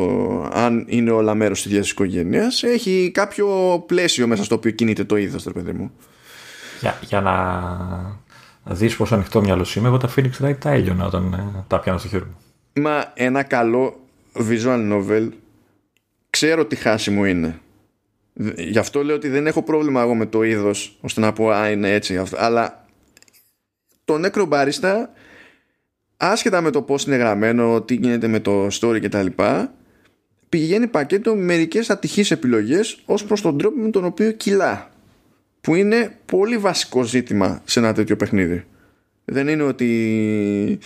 αν είναι όλα μέρος της ίδιας οικογένειας. Έχει κάποιο πλαίσιο μέσα στο οποίο κινείται το είδος, το παιδί μου. Για, για να δεις πόσο ανοιχτό μυαλό είμαι, εγώ τα Phoenix Wright τα έλειωνα όταν ε, τα πιάνω στο χέρι μου. Μα ένα καλό visual novel ξέρω τι χάσιμο είναι. Γι' αυτό λέω ότι δεν έχω πρόβλημα εγώ με το είδος ώστε να πω Α, είναι έτσι. Αλλά το Necrobarista άσχετα με το πώς είναι γραμμένο, τι γίνεται με το story κτλ. Πηγαίνει πακέτο με μερικές ατυχείς επιλογές ως προς τον τρόπο με τον οποίο κυλά. Που είναι πολύ βασικό ζήτημα σε ένα τέτοιο παιχνίδι. Δεν είναι ότι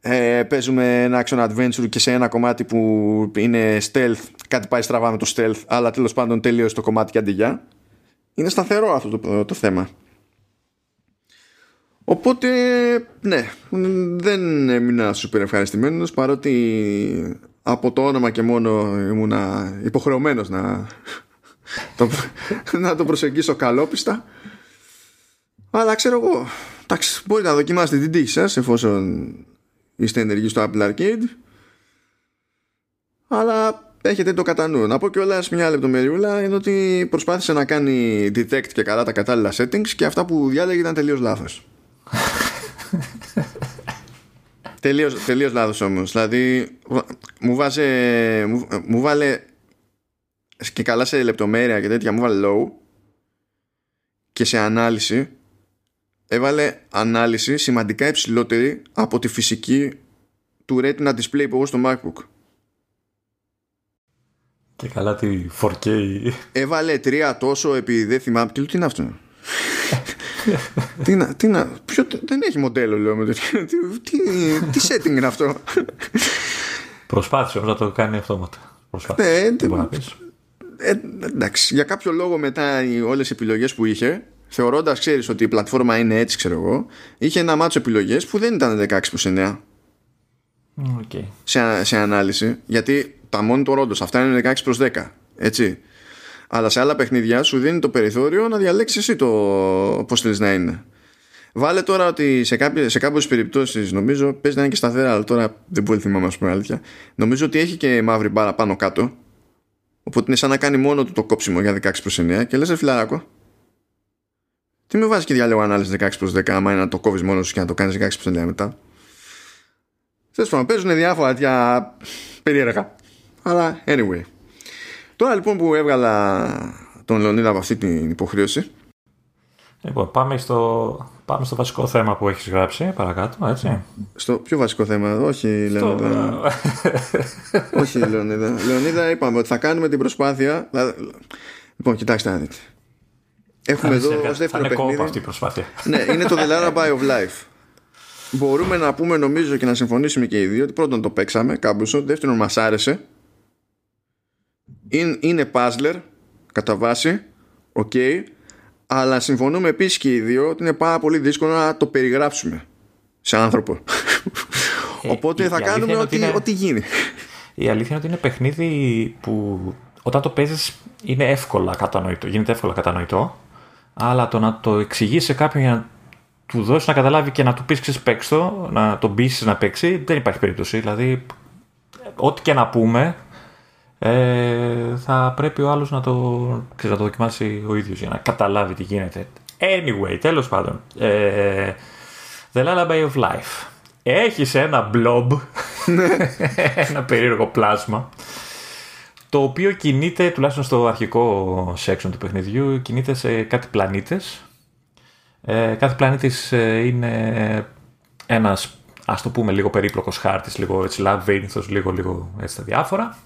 ε, παίζουμε ένα action adventure και σε ένα κομμάτι που είναι stealth κάτι πάει στραβά με το stealth αλλά τέλος πάντων τελείωσε το κομμάτι και αντιγιά. Είναι σταθερό αυτό το, το θέμα. Οπότε, ναι, δεν έμεινα σούπερ ευχαριστημένος παρότι από το όνομα και μόνο ήμουνα υποχρεωμένος να το, να το προσεγγίσω καλόπιστα. Αλλά ξέρω εγώ, εντάξει, μπορείτε να δοκιμάσετε την τύχη σας εφόσον είστε ενεργοί στο Apple Arcade. Αλλά έχετε το κατά νου. Να πω κιόλας μια λεπτομεριούλα είναι ότι προσπάθησε να κάνει detect και καλά τα κατάλληλα settings και αυτά που διάλεγε ήταν τελείως λάθος τελείως, τελείως λάθος όμως. Δηλαδή μου, βάζε, μου, μου βάλε και καλά σε λεπτομέρεια και τέτοια μου βάλε low και σε ανάλυση έβαλε ανάλυση σημαντικά υψηλότερη από τη φυσική του Retina display που έχω στο MacBook. Και καλά τη 4K έβαλε τρία τόσο επειδή δεν θυμάμαι. Τι είναι αυτό; τι να, τι να, ποιο, δεν έχει μοντέλο λέω με τι, τι, τι setting είναι αυτό; Προσπάθησε όμως να το κάνει αυτόματα. Προσπάθησε. Ναι, ε, εντάξει, για κάποιο λόγο μετά όλες οι επιλογές που είχε θεωρώντας ξέρεις ότι η πλατφόρμα είναι έτσι ξέρω εγώ είχε ένα μάτσο επιλογές που δεν ήταν 16 προς 9 okay. σε, σε ανάλυση. Γιατί τα monitor όντως αυτά είναι 16 προς 10 έτσι αλλά σε άλλα παιχνίδια σου δίνει το περιθώριο να διαλέξεις εσύ το πώς θέλει να είναι. Βάλε τώρα ότι σε, κάποιες, σε κάποιες περιπτώσεις νομίζω παίζει να είναι και σταθερά, αλλά τώρα δεν πολύ θυμάμαι, ας πούμε αλήθεια. Νομίζω ότι έχει και μαύρη μπάρα πάνω κάτω. Οπότε είναι σαν να κάνει μόνο του το κόψιμο για 16 προς 9 και λες, φιλαράκο. Τι με βάζεις και διάλογο ανάλυση 16 προς 10, άμα είναι να το κόβεις μόνος σου και να το κάνεις 16 προς 9 μετά. Τέλος πάντων, παίζουν διάφορα τέτοια περίεργα. Αλλά anyway. Τώρα λοιπόν που έβγαλα τον Λεωνίδα από αυτή την υποχρέωση. Λοιπόν, πάμε στο, πάμε στο βασικό θέμα που έχεις γράψει, παρακάτω, έτσι. Στο πιο βασικό θέμα, όχι Λεωνίδα. όχι Λεωνίδα. Λεωνίδα είπαμε ότι θα κάνουμε την προσπάθεια. Λοιπόν, κοιτάξτε να δείτε. Έχουμε εδώ ως δεύτερο θα παιχνίδι. αυτή η προσπάθεια. ναι, είναι το The Lullaby of Life. Μπορούμε να πούμε νομίζω και να συμφωνήσουμε και οι δύο ότι πρώτον το παίξαμε κάμπουσο, δεύτερον μας άρεσε είναι, είναι puzzler κατά βάση, οκ, αλλά συμφωνούμε επίσης και οι δύο ότι είναι πάρα πολύ δύσκολο να το περιγράψουμε σε άνθρωπο. Ε, Οπότε θα κάνουμε ό,τι, ό,τι γίνει. Η αλήθεια είναι ότι είναι παιχνίδι που όταν το παίζεις είναι εύκολα κατανοητό, γίνεται εύκολα κατανοητό, αλλά το να το εξηγήσει σε κάποιον για να του δώσεις να καταλάβει και να του πεις ξέρεις παίξει το, να τον πείσει να παίξει, δεν υπάρχει περίπτωση. Δηλαδή, ό,τι και να πούμε, ε, θα πρέπει ο άλλος να το, ξέρεις, να το δοκιμάσει ο ίδιος για να καταλάβει τι γίνεται. Anyway, τέλος πάντων. Ε, The Lullaby of Life. Έχεις ένα blob, ένα περίεργο πλάσμα, το οποίο κινείται, τουλάχιστον στο αρχικό section του παιχνιδιού, κινείται σε κάτι πλανήτες. Ε, κάθε πλανήτης ε, είναι ένας, ας το πούμε, λίγο περίπλοκος χάρτης, λίγο έτσι λαβύρινθος, λίγο, λίγο έτσι τα διάφορα.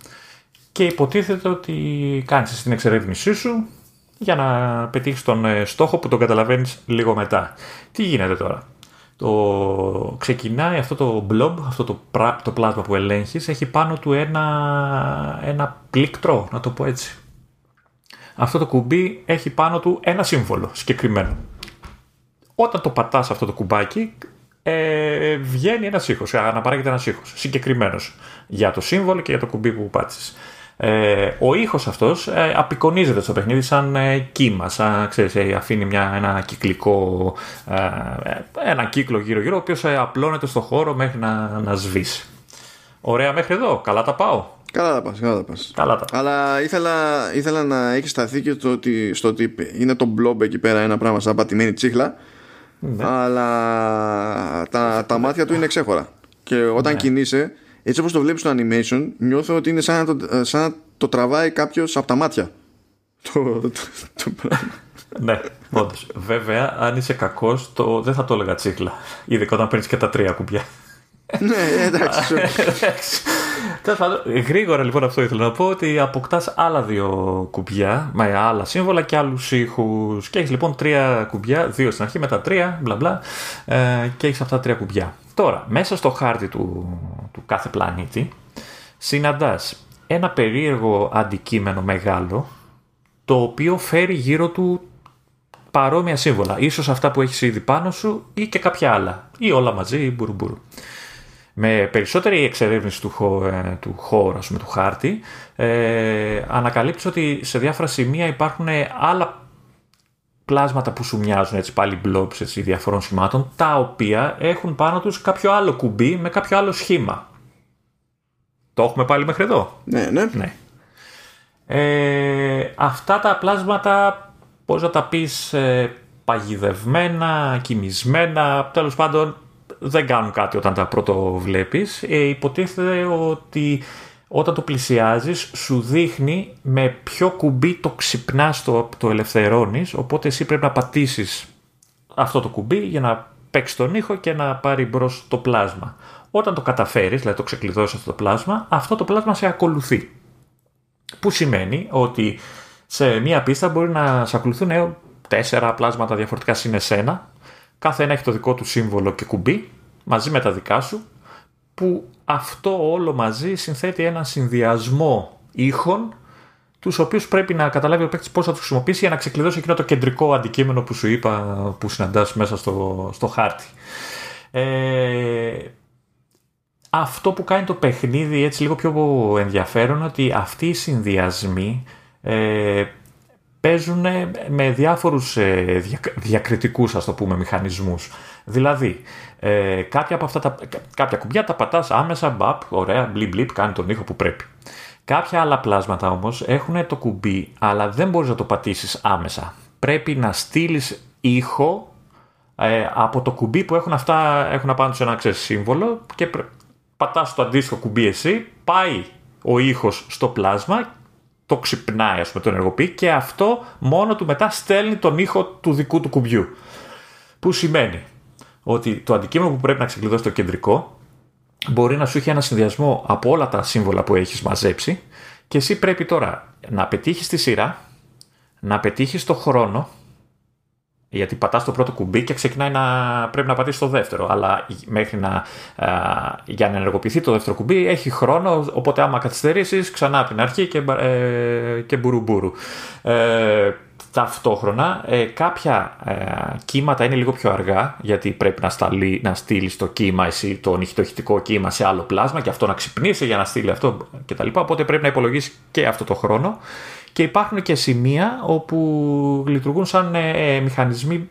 Και υποτίθεται ότι κάνεις την εξερεύνησή σου για να πετύχεις τον ε, στόχο που τον καταλαβαίνεις λίγο μετά. Τι γίνεται τώρα; Το... Ξεκινάει αυτό το blob, αυτό το, το πλάσμα που ελέγχεις, έχει πάνω του ένα, ένα πλήκτρο, να το πω έτσι. Αυτό το κουμπί έχει πάνω του ένα σύμβολο συγκεκριμένο. Όταν το πατάς αυτό το κουμπάκι, ε, βγαίνει ένας ήχος, αναπαράγεται ένας ήχος συγκεκριμένος για το σύμβολο και για το κουμπί που πάτησες. Ε, ο ήχος αυτός ε, απεικονίζεται στο παιχνίδι σαν ε, κύμα, σαν ξέρεις, ε, αφήνει μια, ένα κυκλικό, ε, ένα κύκλο γύρω-γύρω, ο οποίος απλώνεται στο χώρο μέχρι να, να σβήσει. Ωραία μέχρι εδώ, καλά τα πάω. Καλά τα πας, καλά τα πας. Καλά τα. Αλλά ήθελα, ήθελα να έχεις σταθεί και το ότι, στο ότι είναι το μπλόμπ εκεί πέρα ένα πράγμα σαν πατημένη τσίχλα, ναι. αλλά τα, τα μάτια του είναι ξέχωρα. Και όταν ναι. κινείσαι, έτσι όπως το βλέπεις στο animation νιώθω ότι είναι σαν να το, σαν να το τραβάει κάποιος από τα μάτια το, το, το πράγμα ναι, όντως. Βέβαια, αν είσαι κακός, το... δεν θα το έλεγα τσίχλα. Ειδικά όταν παίρνεις και τα τρία κουμπιά. ναι, εντάξει. Τέλος πάντων, γρήγορα λοιπόν αυτό ήθελα να πω ότι αποκτάς άλλα δύο κουμπιά με άλλα σύμβολα και άλλους ήχους. Και έχεις λοιπόν τρία κουμπιά, δύο στην αρχή, μετά τρία, μπλα μπλα, ε, και έχεις αυτά τα τρία κουμπιά. Τώρα, μέσα στο χάρτη του, του κάθε πλανήτη συναντάς ένα περίεργο αντικείμενο μεγάλο το οποίο φέρει γύρω του παρόμοια σύμβολα. Ίσως αυτά που έχεις ήδη πάνω σου ή και κάποια άλλα. Ή όλα μαζί ή μπουρουμπουρου. Με περισσότερη εξερεύνηση του, ε, του χώρου, ας πούμε, του χάρτη, ε, ανακαλύπτεις ότι σε διάφορα σημεία υπάρχουν άλλα πλάσματα που σου μοιάζουν έτσι πάλι blobs έτσι, διαφορών σημάτων, τα οποία έχουν πάνω τους κάποιο άλλο κουμπί με κάποιο άλλο σχήμα. Το έχουμε πάλι μέχρι εδώ; Ναι, ναι. ναι. Ε, αυτά τα πλάσματα, πώς να τα πεις, ε, παγιδευμένα, κοιμισμένα, τέλος πάντων δεν κάνουν κάτι όταν τα πρώτο βλέπεις. Ε, υποτίθεται ότι όταν το πλησιάζεις σου δείχνει με ποιο κουμπί το ξυπνάς, το, το ελευθερώνεις, οπότε εσύ πρέπει να πατήσεις αυτό το κουμπί για να παίξεις τον ήχο και να πάρει μπρος το πλάσμα. Όταν το καταφέρεις, δηλαδή το ξεκλειδώσεις αυτό το πλάσμα, αυτό το πλάσμα σε ακολουθεί. Που σημαίνει ότι σε μία πίστα μπορεί να σε ακολουθούν τέσσερα πλάσματα διαφορετικά συν εσένα, κάθε ένα έχει το δικό του σύμβολο και κουμπί, μαζί με τα δικά σου, που αυτό όλο μαζί συνθέτει ένα συνδυασμό ήχων τους οποίους πρέπει να καταλάβει ο παίκτης πώς θα τους χρησιμοποιήσει για να ξεκλειδώσει εκείνο το κεντρικό αντικείμενο που σου είπα που συναντάς μέσα στο, στο χάρτη. Ε, αυτό που κάνει το παιχνίδι έτσι λίγο πιο ενδιαφέρον ότι αυτοί οι συνδυασμοί ε, παίζουν με διάφορους ε, διακριτικούς ας το πούμε μηχανισμούς. Δηλαδή, ε, κάποια από αυτά τα κάποια κουμπιά τα πατάς άμεσα, μπαπ, ωραία, μπλιπ μπλιπ, κάνει τον ήχο που πρέπει. Κάποια άλλα πλάσματα όμως έχουν το κουμπί, αλλά δεν μπορείς να το πατήσεις άμεσα. Πρέπει να στείλεις ήχο ε, από το κουμπί που έχουν αυτά, έχουν απάνω σε ένα ξέρεις, σύμβολο και πατάς το αντίστοιχο κουμπί εσύ, πάει ο ήχος στο πλάσμα το ξυπνάει, ας πούμε, το ενεργοποιεί και αυτό μόνο του μετά στέλνει τον ήχο του δικού του κουμπιού. Που σημαίνει; Ότι το αντικείμενο που πρέπει να ξεκλειδώσει το κεντρικό μπορεί να σου έχει ένα συνδυασμό από όλα τα σύμβολα που έχεις μαζέψει και εσύ πρέπει τώρα να πετύχεις τη σειρά, να πετύχεις το χρόνο γιατί πατάς το πρώτο κουμπί και ξεκινάει να πρέπει να πατήσεις το δεύτερο. Αλλά μέχρι να, για να ενεργοποιηθεί το δεύτερο κουμπί έχει χρόνο. Οπότε, άμα καθυστερήσεις, ξανά από την αρχή και, ε, και μπουρουμπουρου. Ε, Ταυτόχρονα ε, κάποια ε, κύματα είναι λίγο πιο αργά γιατί πρέπει να, σταλεί, να στείλεις το κύμα εσύ το νυχτοχητικό κύμα σε άλλο πλάσμα και αυτό να ξυπνήσει για να στείλει αυτό κτλ. Οπότε πρέπει να υπολογίσεις και αυτό το χρόνο. Και υπάρχουν και σημεία όπου λειτουργούν σαν ε, μηχανισμοί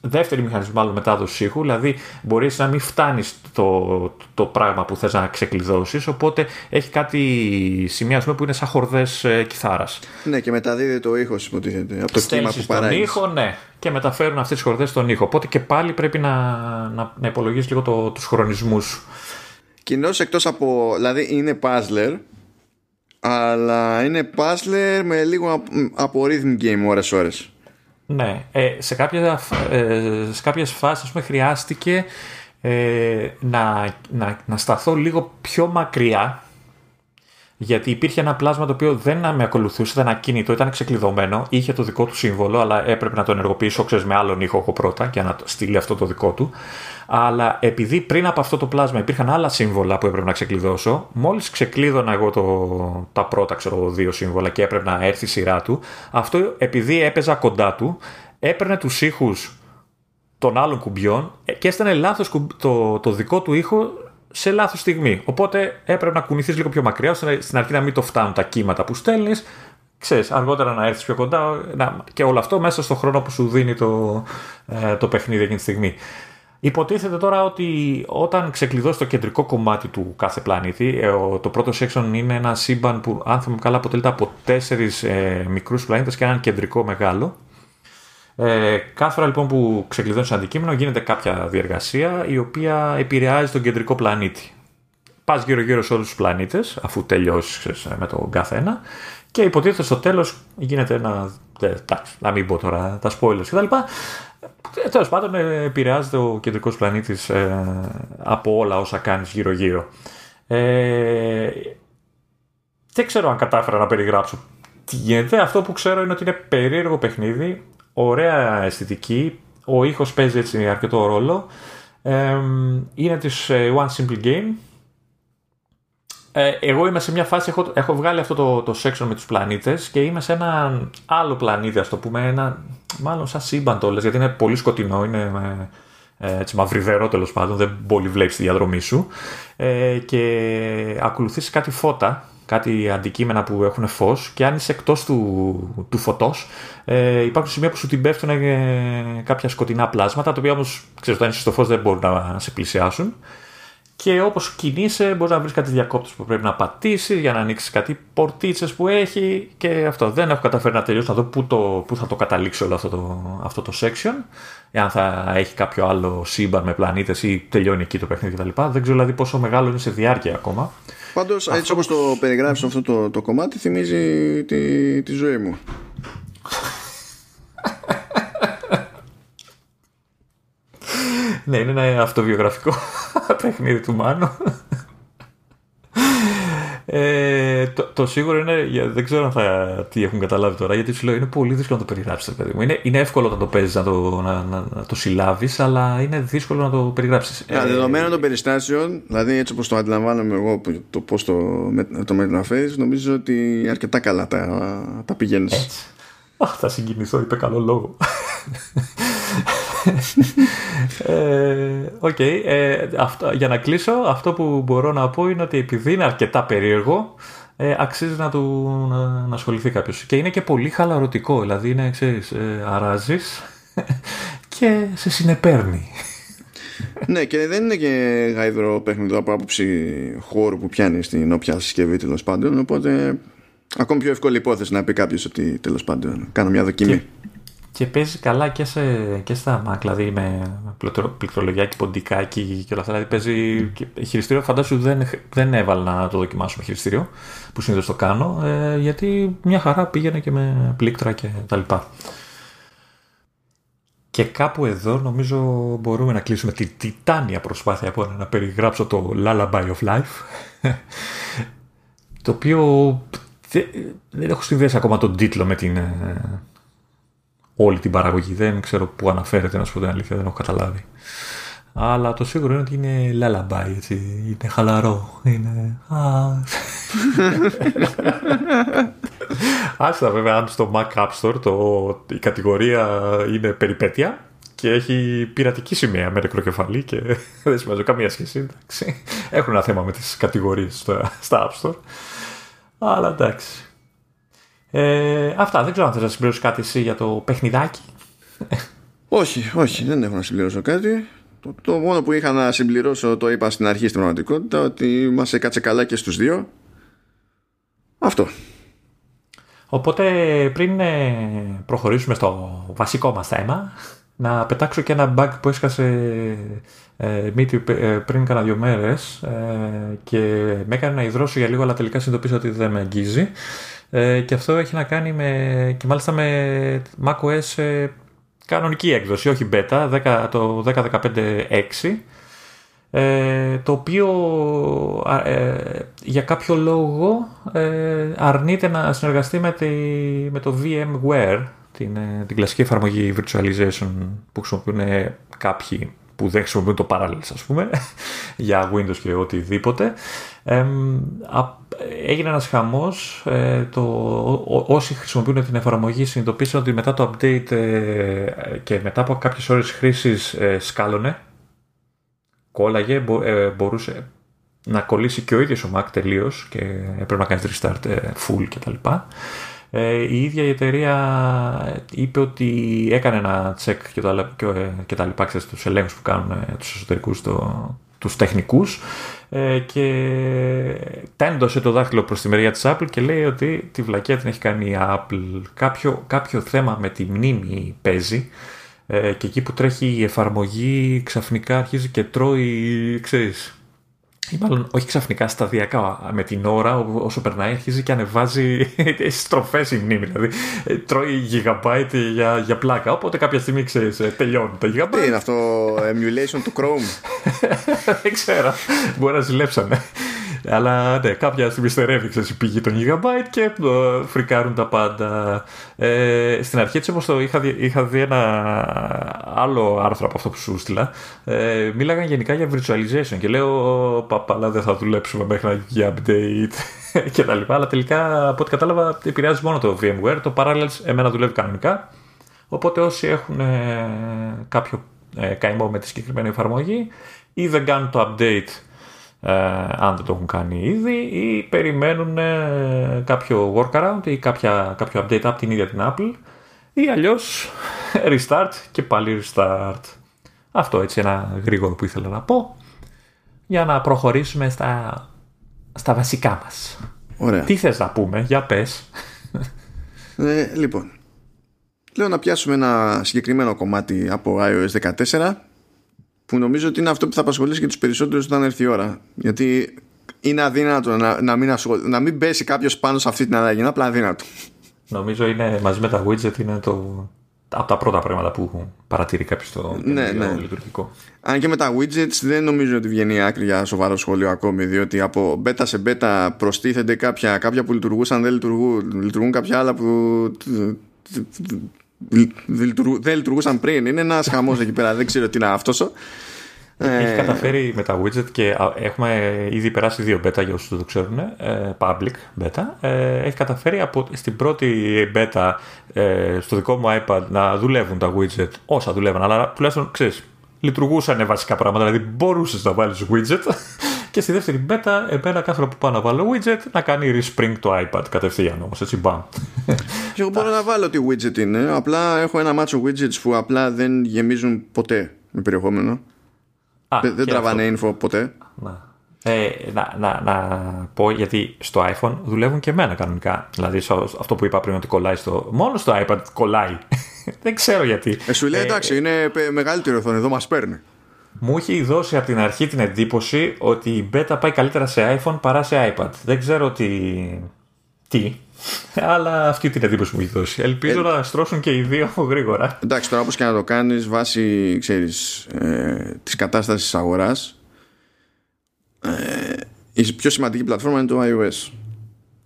δεύτερη μηχανισμό μάλλον μετάδοση ήχου, δηλαδή μπορείς να μην φτάνεις το, το πράγμα που θες να ξεκλειδώσεις, οπότε έχει κάτι σημεία που είναι σαν χορδές ε, κιθάρας. Ναι, και μεταδίδει το ήχο, υποτίθεται, από το κύμα που παράγεις. Τον ήχο, ναι, και μεταφέρουν αυτές τις χορδές στον ήχο. Οπότε και πάλι πρέπει να, να, να υπολογίσει λίγο το, τους χρονισμούς. Κοινώς εκτός από. Δηλαδή είναι puzzler, αλλά είναι puzzler με λίγο από rhythm game ώρες-ώρες. Ναι, ε, σε, κάποια, ε, σε κάποιες φάσεις πούμε, χρειάστηκε ε, να, να, να σταθώ λίγο πιο μακριά γιατί υπήρχε ένα πλάσμα το οποίο δεν με ακολουθούσε, ήταν ακίνητο, ήταν ξεκλειδωμένο, είχε το δικό του σύμβολο, αλλά έπρεπε να το ενεργοποιήσω ξέρεις, με άλλον ήχο πρώτα και να στείλει αυτό το δικό του. Αλλά επειδή πριν από αυτό το πλάσμα υπήρχαν άλλα σύμβολα που έπρεπε να ξεκλειδώσω, μόλις ξεκλείδωνα εγώ το, τα πρώτα ξέρω, δύο σύμβολα και έπρεπε να έρθει η σειρά του, αυτό επειδή έπαιζα κοντά του, έπαιρνε τους ήχους των άλλων κουμπιών και έστανε λάθος το, το δικό του ήχο σε λάθος στιγμή. Οπότε έπρεπε να κουνηθείς λίγο πιο μακριά, ώστε στην αρχή να μην το φτάνουν τα κύματα που στέλνεις. Ξέρεις, αργότερα να έρθεις πιο κοντά να... και όλο αυτό μέσα στο χρόνο που σου δίνει το, ε, το παιχνίδι εκείνη τη στιγμή. Υποτίθεται τώρα ότι όταν ξεκλειδώσει το κεντρικό κομμάτι του κάθε πλανήτη, ε, το πρώτο section είναι ένα σύμπαν που, αν θυμάμαι καλά, αποτελείται από τέσσερις ε, μικρούς πλανήτες και έναν κεντρικό μεγάλο. Ε, κάθε φορά λοιπόν που ξεκλειδώνεις ένα αντικείμενο γίνεται κάποια διεργασία η οποία επηρεάζει τον κεντρικό πλανήτη. Πας γύρω-γύρω σε όλους τους πλανήτες, αφού τελειώσεις με τον κάθε ένα, και υποτίθεται στο τέλος γίνεται ένα. Ε, εντάξει, να μην πω τώρα τα spoilers κτλ. Ε, Τέλος πάντων, ε, επηρεάζεται ο κεντρικός πλανήτης ε, από όλα όσα κάνεις γύρω-γύρω. Ε, δεν ξέρω αν κατάφερα να περιγράψω τι γίνεται. Αυτό που ξέρω είναι ότι είναι περίεργο παιχνίδι ωραία αισθητική, ο ήχος παίζει έτσι αρκετό ρόλο. είναι της ε, One Simple Game. Ε, εγώ είμαι σε μια φάση, έχω, έχω βγάλει αυτό το, το section με τους πλανήτες και είμαι σε ένα άλλο πλανήτη, ας το πούμε, ένα, μάλλον σαν σύμπαν το λες, γιατί είναι πολύ σκοτεινό, είναι με, ε, έτσι μαυριδερό τέλος πάντων, δεν πολύ βλέπεις τη διαδρομή σου ε, και ακολουθείς κάτι φώτα κάτι αντικείμενα που έχουν φως και αν είσαι εκτός του, του φωτός, ε, υπάρχουν σημεία που σου την πέφτουν ε, κάποια σκοτεινά πλάσματα, τα οποία όμως ξέρεις, όταν είσαι στο φως δεν μπορούν να σε πλησιάσουν. Και όπως κινείσαι, μπορείς να βρεις κάτι διακόπτους που πρέπει να πατήσεις για να ανοίξεις κάτι πορτίτσες που έχει και αυτό. Δεν έχω καταφέρει να τελειώσω να δω πού, το, πού θα το καταλήξει όλο αυτό το, αυτό το section. Εάν θα έχει κάποιο άλλο σύμπαν με πλανήτες ή τελειώνει εκεί το παιχνίδι κτλ. Δεν ξέρω δηλαδή πόσο μεγάλο είναι σε διάρκεια ακόμα. Πάντως, έτσι όπως το περιγράφει αυτό το, το κομμάτι, θυμίζει τη, τη ζωή μου. ναι, είναι ένα αυτοβιογραφικό παιχνίδι του Μάνου. Ε, το, το, σίγουρο είναι, δεν ξέρω αν θα, τι έχουν καταλάβει τώρα, γιατί σου λέω είναι πολύ δύσκολο να το περιγράψεις, παιδί μου. Είναι, είναι εύκολο όταν το παίζεις να το, να, να, να το συλλάβεις, αλλά είναι δύσκολο να το περιγράψεις. Ε, δεδομένων των περιστάσεων, δηλαδή έτσι όπως το αντιλαμβάνομαι εγώ, το πώς το, το μεταφέρει, νομίζω ότι αρκετά καλά τα, τα πηγαίνεις. Αχ, θα συγκινηθώ, είπε καλό λόγο. Ε, okay, ε, για να κλείσω, αυτό που μπορώ να πω είναι ότι επειδή είναι αρκετά περίεργο, ε, αξίζει να, του, να, να ασχοληθεί κάποιος. Και είναι και πολύ χαλαρωτικό, δηλαδή είναι, ξέρεις, ε, αράζεις και σε συνεπέρνει. ναι, και δεν είναι και γαϊδρό παιχνίδι από άποψη χώρου που πιάνει στην όποια συσκευή τέλος πάντων. Οπότε ακόμη πιο εύκολη υπόθεση να πει κάποιος ότι τέλος πάντων κάνω μια δοκιμή. Και παίζει καλά και, σε, και στα Mac, δηλαδή με πληκτρολογία και ποντικάκι και όλα αυτά. Δηλαδή παίζει χειριστήριο. Φαντάσου δεν, δεν έβαλα να το δοκιμάσω με χειριστήριο, που συνήθως το κάνω, ε, γιατί μια χαρά πήγαινε και με πλήκτρα και τα λοιπά. Και κάπου εδώ νομίζω μπορούμε να κλείσουμε τη τιτάνια προσπάθεια που να περιγράψω το Lullaby of Life. το οποίο δεν έχω συνδέσει ακόμα τον τίτλο με την ε, όλη την παραγωγή. Δεν ξέρω πού αναφέρεται, να σου πω την αλήθεια, δεν έχω καταλάβει. Αλλά το σίγουρο είναι ότι είναι lullaby, έτσι. Είναι χαλαρό. Είναι... Άστα βέβαια αν στο Mac App Store το, η κατηγορία είναι περιπέτεια και έχει πειρατική σημαία με νεκροκεφαλή και δεν σημαίνει καμία σχέση. Εντάξει. Έχουν ένα θέμα με τις κατηγορίες στα, στα App Store. Αλλά εντάξει. Ε, αυτά, δεν ξέρω αν θες να συμπληρώσεις κάτι εσύ για το παιχνιδάκι. Όχι, όχι, δεν έχω να συμπληρώσω κάτι. Το, το μόνο που είχα να συμπληρώσω το είπα στην αρχή στην πραγματικότητα ότι μας έκατσε καλά και στους δύο. Αυτό. Οπότε πριν ε, προχωρήσουμε στο βασικό μας θέμα, να πετάξω και ένα bug που έσκασε ε, μύτη ε, πριν κάνα δύο μέρες ε, και με έκανε να υδρώσω για λίγο αλλά τελικά συνειδητοποίησα ότι δεν με αγγίζει ε, και αυτό έχει να κάνει με, και μάλιστα με macOS ε, κανονική έκδοση, όχι beta, 10, το 10.15.6 ε, το οποίο ε, για κάποιο λόγο ε, αρνείται να συνεργαστεί με, τη, με το VMware, την, ε, την κλασική εφαρμογή virtualization που χρησιμοποιούν κάποιοι που δεν χρησιμοποιούν το Parallels ας πούμε για Windows και οτιδήποτε έγινε ένας χαμός ε, το, όσοι χρησιμοποιούν την εφαρμογή συνειδητοποίησαν ότι μετά το update ε, και μετά από κάποιες ώρες χρήσης ε, σκάλωνε κόλλαγε, μπορούσε να κολλήσει και ο ίδιος ο Mac τελείως και έπρεπε να κάνεις restart full κτλ. Η ίδια η εταιρεία είπε ότι έκανε ένα check και, το, και, και τα λοιπά, ξέρεις, τους ελέγχους που κάνουν τους εσωτερικούς, το, τους τεχνικούς ε, και τέντωσε το δάχτυλο προς τη μεριά της Apple και λέει ότι τη βλακία την έχει κάνει η Apple. Κάποιο, κάποιο θέμα με τη μνήμη παίζει ε, και εκεί που τρέχει η εφαρμογή ξαφνικά αρχίζει και τρώει, ξέρεις, ή μάλλον όχι ξαφνικά, σταδιακά με την ώρα όσο περνάει αρχίζει και ανεβάζει στροφές η μνήμη. Δηλαδή τρώει gigabyte για, για πλάκα. Οπότε κάποια στιγμή ξέρεις, τελειώνει τα gigabyte. Τι είναι αυτό, emulation του Chrome; Δεν ξέρω. Μπορεί να ζηλέψανε. Αλλά ναι, κάποια στιγμή στερεύει ξέρεις, η πηγή των gigabyte και ε, φρικάρουν τα πάντα. Ε, στην αρχή έτσι όμως το είχα, δει, είχα δει ένα άλλο άρθρο από αυτό που σου στείλα. Ε, μίλαγαν γενικά για virtualization και λέω παπαλά δεν θα δουλέψουμε μέχρι να γίνει update και τα λοιπά. Αλλά τελικά από ό,τι κατάλαβα επηρεάζει μόνο το VMware. Το Parallels εμένα δουλεύει κανονικά. Οπότε όσοι έχουν ε, κάποιο ε, καημό με τη συγκεκριμένη εφαρμογή ή δεν κάνουν το update ε, αν δεν το έχουν κάνει ήδη ή περιμένουν ε, κάποιο workaround ή κάποια, κάποιο update από την ίδια την Apple ή αλλιώς restart και πάλι restart. Αυτό έτσι ένα γρήγορο που ήθελα να πω για να προχωρήσουμε στα, στα βασικά μας. Ωραία. Τι θες να πούμε, για πες. Ε, λοιπόν, λέω να πιάσουμε ένα συγκεκριμένο κομμάτι από iOS 14 που νομίζω ότι είναι αυτό που θα απασχολήσει και τους περισσότερους όταν έρθει η ώρα. Γιατί είναι αδύνατο να, να, μην, να μην πέσει κάποιος πάνω σε αυτή την αλλαγή. Είναι απλά αδύνατο. Νομίζω είναι μαζί με τα widget είναι το, από τα πρώτα πράγματα που παρατηρεί κάποιος στο ναι, ναι. λειτουργικό. Αν και με τα widgets δεν νομίζω ότι βγαίνει άκρη για σοβαρό σχόλιο ακόμη, διότι από beta σε beta προστίθενται κάποια, κάποια που λειτουργούσαν, δεν λειτουργούν, λειτουργούν κάποια άλλα που δεν λειτουργούσαν πριν. Είναι ένας χαμός εκεί πέρα. Δεν ξέρω τι είναι αυτός. Έχει ε, καταφέρει με τα widget και έχουμε ήδη περάσει δύο beta για όσους δεν το ξέρουν, ε, public beta. Ε, έχει καταφέρει από, στην πρώτη beta στο δικό μου iPad να δουλεύουν τα widget όσα δουλεύαν, αλλά τουλάχιστον ξέρεις, λειτουργούσαν βασικά πράγματα, δηλαδή μπορούσες να βάλεις widget και στη δεύτερη beta εμένα κάθε φορά που πάω να βάλω widget να κάνει respring το iPad κατευθείαν όμως, έτσι μπαμ. Και εγώ μπορώ να βάλω τι widget είναι, απλά έχω ένα μάτσο widgets που απλά δεν γεμίζουν ποτέ με περιεχόμενο. Α, δεν δεν τραβάνε info ποτέ. Να. Ε, να, να, να πω γιατί στο iPhone δουλεύουν και εμένα κανονικά. Δηλαδή αυτό που είπα πριν ότι κολλάει στο. Μόνο στο iPad κολλάει. δεν ξέρω γιατί. Ε, σου λέει ε, εντάξει, είναι μεγαλύτερη οθόνη, εδώ μας παίρνει. Μου έχει δώσει από την αρχή την εντύπωση ότι η beta πάει καλύτερα σε iPhone παρά σε iPad. Δεν ξέρω τι. Τι, αλλά αυτή την εντύπωση μου έχει δώσει. Ελπίζω ε, να στρώσουν και οι δύο γρήγορα. Εντάξει, τώρα όπως και να το κάνεις βάσει ξέρεις, ε, της κατάστασης αγοράς, ε, η πιο σημαντική πλατφόρμα είναι το iOS.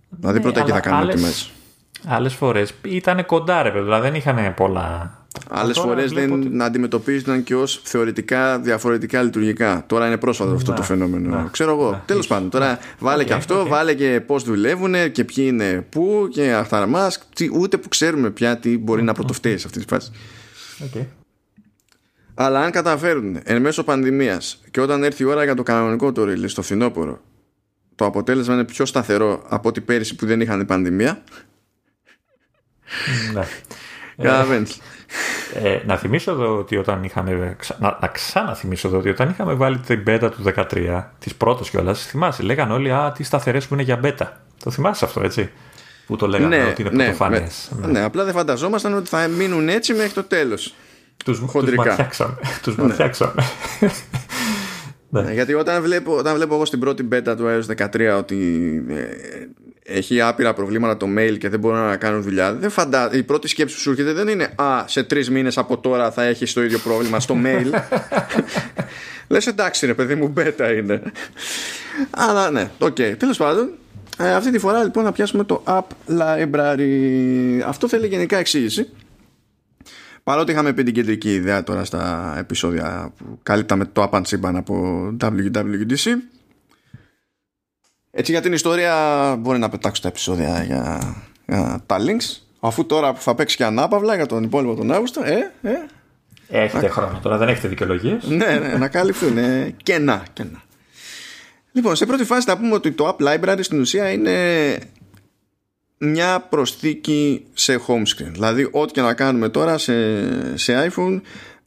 Δηλαδή ναι, πρώτα εκεί θα κάνουμε τιμές. Άλλες φορές ήταν κοντά ρε παιδιά, δεν είχαν πολλά Άλλες φορές δεν ότι... αντιμετωπίζονταν και ως θεωρητικά διαφορετικά λειτουργικά. Τώρα είναι πρόσφατο αυτό το φαινόμενο. Ξέρω εγώ. Τέλος πάντων, τώρα βάλε και αυτό, βάλε και πώς δουλεύουν και ποιοι είναι πού και αυτά μας. Ούτε που ξέρουμε πια τι μπορεί να πρωτοφταίει σε αυτή τη φάση. Αλλά αν καταφέρουν εν μέσω πανδημίας και όταν έρθει η ώρα για το κανονικό το release στο φθινόπωρο, το αποτέλεσμα είναι πιο σταθερό από ό,τι πέρυσι που δεν είχαν πανδημία. Ναι. Ε, να θυμίσω εδώ ότι όταν είχαμε. Να, να ξαναθυμίσω εδώ ότι όταν είχαμε βάλει την beta του 13, τη πρώτη κιόλας, θυμάσαι, λέγανε όλοι Α, τις σταθερές που είναι για beta. Το θυμάσαι αυτό, έτσι. Που το λέγανε ναι, ότι είναι ναι, πρωτοφανές. Ναι. ναι, απλά δεν φανταζόμασταν ότι θα μείνουν έτσι μέχρι το τέλος. Του ματιάξαμε. Τους ματιάξαμε. Ναι. ναι. γιατί όταν βλέπω, όταν βλέπω εγώ στην πρώτη beta του iOS 13 ότι ε, έχει άπειρα προβλήματα το mail και δεν μπορούν να κάνουν δουλειά, δεν φαντα... η πρώτη σκέψη που σου έρχεται δεν είναι Α, σε τρεις μήνες από τώρα θα έχεις το ίδιο πρόβλημα στο mail. Λες εντάξει, ρε παιδί μου, beta είναι. Αλλά ναι, OK. Okay. Τέλος πάντων, ε, αυτή τη φορά λοιπόν θα πιάσουμε το App Library. Αυτό θέλει γενικά εξήγηση. Παρότι είχαμε πει την κεντρική ιδέα τώρα στα επεισόδια που καλύπταμε το App Unzipan από WWDC έτσι για την ιστορία μπορεί να πετάξω τα επεισόδια για, για τα links αφού τώρα που θα παίξει και ανάπαυλα για τον υπόλοιπο τον Αύγουστο ε, ε, Έχετε να... χρόνο τώρα, δεν έχετε δικαιολογίες. ναι, ναι, να καλυφθούν ε, κενά, κενά. Λοιπόν, σε πρώτη φάση θα πούμε ότι το App Library στην ουσία είναι μια προσθήκη σε home screen. Δηλαδή, ό,τι και να κάνουμε τώρα σε, σε iPhone,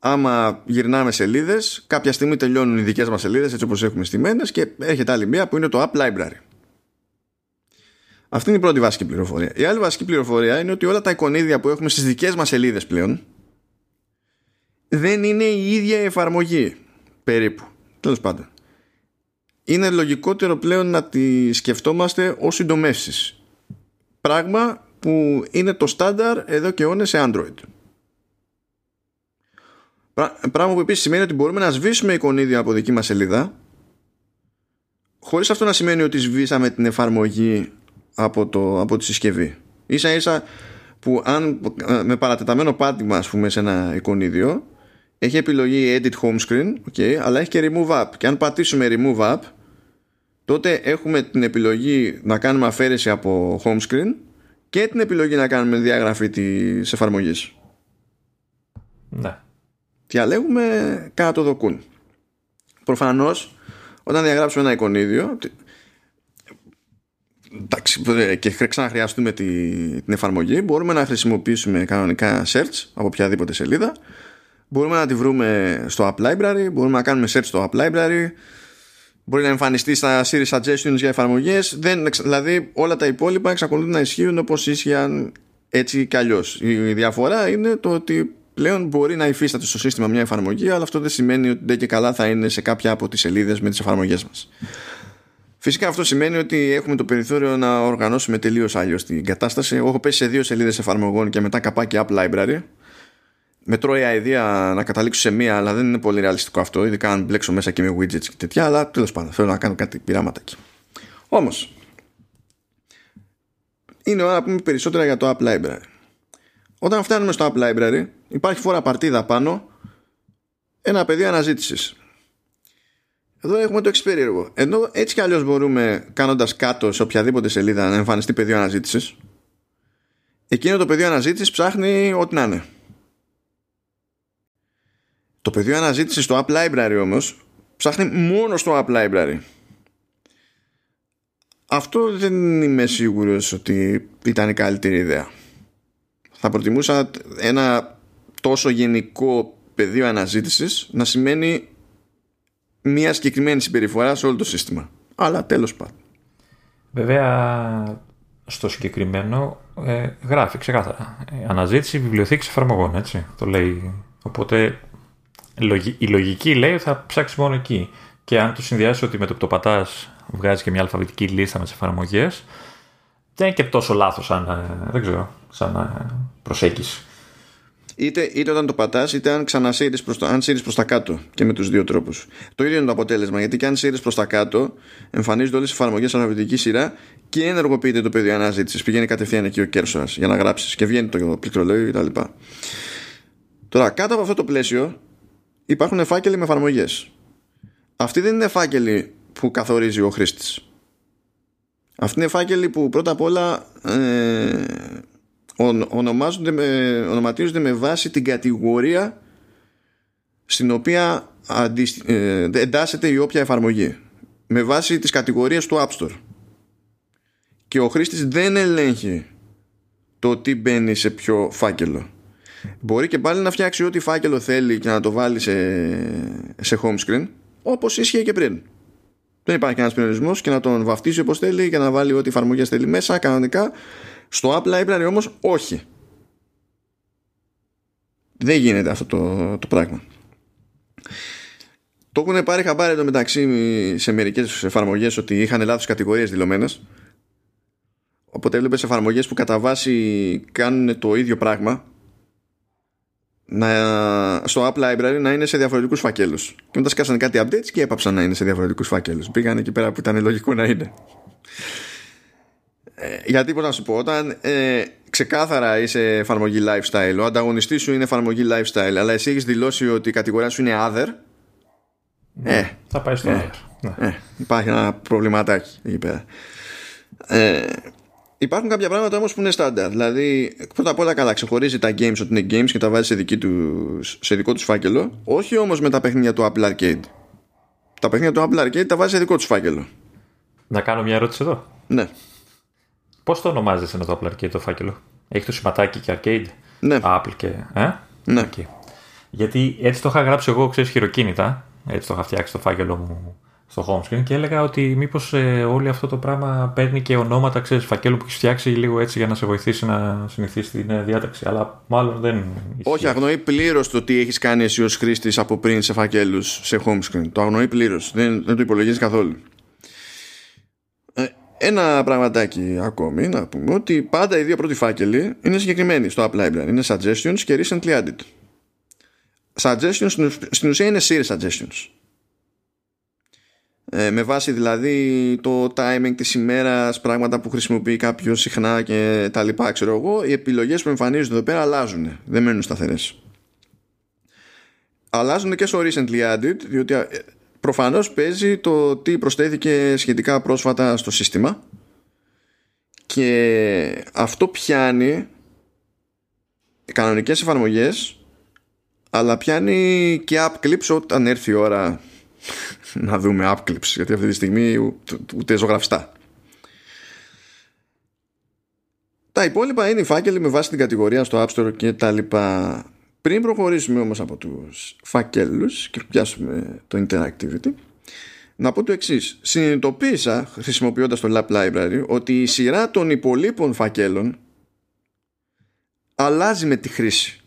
άμα γυρνάμε σελίδες, κάποια στιγμή τελειώνουν οι δικές μας σελίδες έτσι όπως έχουμε στημένες και έρχεται άλλη μία που είναι το App Library. Αυτή είναι η πρώτη βασική πληροφορία. Η άλλη βασική πληροφορία είναι ότι όλα τα εικονίδια που έχουμε στις δικές μας σελίδες πλέον δεν είναι η ίδια η εφαρμογή. Περίπου. Τέλος πάντων. Είναι λογικότερο πλέον να τη σκεφτόμαστε ως συντομεύσεις. Πράγμα που είναι το στάνταρ εδώ και αιώνες σε Android. Πράγμα που επίσης σημαίνει ότι μπορούμε να σβήσουμε εικονίδια από δική μας σελίδα χωρίς αυτό να σημαίνει ότι σβήσαμε την εφαρμογή από, το, από τη συσκευή. Ίσα ίσα που αν με παρατεταμένο πάτημα ας πούμε σε ένα εικονίδιο έχει επιλογή edit home screen okay, αλλά έχει και remove app και αν πατήσουμε remove app τότε έχουμε την επιλογή να κάνουμε αφαίρεση από home screen και την επιλογή να κάνουμε διαγραφή της εφαρμογής. Ναι διαλέγουμε κάτω το δοκούν. Προφανώς όταν διαγράψουμε ένα εικονίδιο εντάξει, και ξαναχρειαστούμε τη, την εφαρμογή μπορούμε να χρησιμοποιήσουμε κανονικά search από οποιαδήποτε σελίδα. Μπορούμε να τη βρούμε στο App Library μπορούμε να κάνουμε search στο App Library. Μπορεί να εμφανιστεί στα Siri Suggestions για εφαρμογές. Δεν, δηλαδή όλα τα υπόλοιπα εξακολουθούν να ισχύουν όπως ίσχυαν έτσι κι αλλιώς. Η διαφορά είναι το ότι πλέον μπορεί να υφίσταται στο σύστημα μια εφαρμογή, αλλά αυτό δεν σημαίνει ότι δεν και καλά θα είναι σε κάποια από τις σελίδες με τις εφαρμογές μας. Φυσικά αυτό σημαίνει ότι έχουμε το περιθώριο να οργανώσουμε τελείως αλλιώς την κατάσταση. Εγώ έχω πέσει σε δύο σελίδες εφαρμογών και μετά καπάκι App Library. Με τρώει αηδία να καταλήξω σε μία, αλλά δεν είναι πολύ ρεαλιστικό αυτό, ειδικά αν μπλέξω μέσα και με widgets και τέτοια. Αλλά τέλος πάντων, θέλω να κάνω κάτι πειράματα εκεί. Όμως, είναι ώρα να πούμε περισσότερα για το App Library. Όταν φτάνουμε στο App Library υπάρχει φορά παρτίδα πάνω ένα πεδίο αναζήτησης. Εδώ έχουμε το εξυπέριεργο. Ενώ έτσι κι αλλιώς μπορούμε κάνοντας κάτω σε οποιαδήποτε σελίδα να εμφανιστεί πεδίο αναζήτησης εκείνο το πεδίο αναζήτησης ψάχνει ό,τι να είναι. Το πεδίο αναζήτησης στο App Library όμως ψάχνει μόνο στο App Library. Αυτό δεν είμαι σίγουρος ότι ήταν η καλύτερη ιδέα θα προτιμούσα ένα τόσο γενικό πεδίο αναζήτησης να σημαίνει μια συγκεκριμένη συμπεριφορά σε όλο το σύστημα. Αλλά τέλος πάντων. Βέβαια, στο συγκεκριμένο ε, γράφει ξεκάθαρα. Ε, αναζήτηση βιβλιοθήκης εφαρμογών, έτσι. Το λέει. Οπότε η λογική λέει ότι θα ψάξεις μόνο εκεί. Και αν το συνδυάσεις ότι με το που το πατάς βγάζει και μια αλφαβητική λίστα με τις εφαρμογές, δεν είναι και τόσο λάθος σαν. Ε, δεν ξέρω σαν ε, προσέγγιση. Είτε, είτε όταν το πατάς, είτε αν ξανασύρεις προς το, προς τα κάτω και με τους δύο τρόπους. Το ίδιο είναι το αποτέλεσμα, γιατί και αν σύρεις προς τα κάτω, εμφανίζονται όλες οι εφαρμογές αλφαβητική σειρά και ενεργοποιείται το πεδίο αναζήτησης. Πηγαίνει κατευθείαν εκεί ο κέρσορας για να γράψεις και βγαίνει το πληκτρολόγιο κτλ. Τώρα, κάτω από αυτό το πλαίσιο υπάρχουν φάκελοι με εφαρμογές. Αυτοί δεν είναι φάκελοι που καθορίζει ο χρήστης. Αυτοί είναι φάκελοι που πρώτα απ' όλα ε, ονομάζονται με, ονοματίζονται με βάση την κατηγορία στην οποία ε, εντάσσεται η όποια εφαρμογή. Με βάση τις κατηγορίες του App Store. Και ο χρήστης δεν ελέγχει το τι μπαίνει σε ποιο φάκελο. Μπορεί και πάλι να φτιάξει ό,τι φάκελο θέλει και να το βάλει σε, σε home screen όπως ίσχυε και πριν. Δεν υπάρχει κανένας περιορισμός και να τον βαφτίσει όπως θέλει και να βάλει ό,τι εφαρμογές θέλει μέσα κανονικά. Στο App Library όμως όχι. Δεν γίνεται αυτό το, το πράγμα. Το έχουν πάρει χαμπάρι εδώ μεταξύ σε μερικές εφαρμογές ότι είχαν λάθος κατηγορίες δηλωμένες. Οπότε έβλεπες εφαρμογές που κατά βάση κάνουν το ίδιο πράγμα να, στο App Library να είναι σε διαφορετικούς φακέλους και μετά σκάσανε κάτι updates και έπαψαν να είναι σε διαφορετικούς φακέλους πήγαν εκεί πέρα που ήταν λογικό να είναι ε, γιατί πώς να σου πω όταν ε, ξεκάθαρα είσαι εφαρμογή lifestyle ο ανταγωνιστής σου είναι εφαρμογή lifestyle αλλά εσύ έχεις δηλώσει ότι η κατηγορία σου είναι other ναι, ε, θα πάει στο ε, other ναι. ε, υπάρχει ένα προβληματάκι εκεί πέρα ε, Υπάρχουν κάποια πράγματα όμως που είναι στάνταρ. Δηλαδή, πρώτα απ' όλα καλά, ξεχωρίζει τα games ότι είναι games και τα βάζεις σε, δική τους, σε δικό τους φάκελο. Όχι όμως με τα παιχνίδια του Apple Arcade. Τα παιχνίδια του Apple Arcade τα βάζεις σε δικό τους φάκελο. Να κάνω μια ερώτηση εδώ. Ναι. Πώς το ονομάζεσαι με το Apple Arcade το φάκελο, Έχει το σηματάκι και Arcade; Ναι. Apple και. Ε; Ναι. Okay. Γιατί έτσι το είχα γράψει εγώ, ξέρεις, χειροκίνητα. Έτσι το είχα φτιάξει το φάκελο μου στο home screen και έλεγα ότι μήπως ε, όλο αυτό το πράγμα παίρνει και ονόματα ξέρεις, φακέλου που έχεις φτιάξει λίγο έτσι για να σε βοηθήσει να συνηθίσεις την ε, διάταξη. Αλλά μάλλον δεν. Ισχύει. Όχι, αγνοεί πλήρως το τι έχεις κάνει εσύ ως χρήστης από πριν σε φακέλους σε home screen. Το αγνοεί πλήρως. Δεν, δεν το υπολογίζεις καθόλου. Ε, ένα πραγματάκι ακόμη να πούμε ότι πάντα οι δύο πρώτοι φάκελοι είναι συγκεκριμένοι στο App Library. Είναι suggestions και recently added. Suggestions στην ουσία είναι series suggestions ε, με βάση δηλαδή το timing της ημέρας πράγματα που χρησιμοποιεί κάποιος συχνά και τα λοιπά ξέρω εγώ οι επιλογές που εμφανίζονται εδώ πέρα αλλάζουν δεν μένουν σταθερές αλλάζουν και στο recently added διότι ε, προφανώς παίζει το τι προσθέθηκε σχετικά πρόσφατα στο σύστημα και αυτό πιάνει κανονικές εφαρμογές αλλά πιάνει και app clips όταν έρθει η ώρα να δούμε app γιατί αυτή τη στιγμή ούτε ζωγραφιστά. Τα υπόλοιπα είναι οι φάκελοι με βάση την κατηγορία στο App Store και τα λοιπά. Πριν προχωρήσουμε όμως από τους φάκελους και πιάσουμε το interactivity, να πω το εξής. Συνειδητοποίησα χρησιμοποιώντας το Lab Library ότι η σειρά των υπολείπων φακέλων αλλάζει με τη χρήση.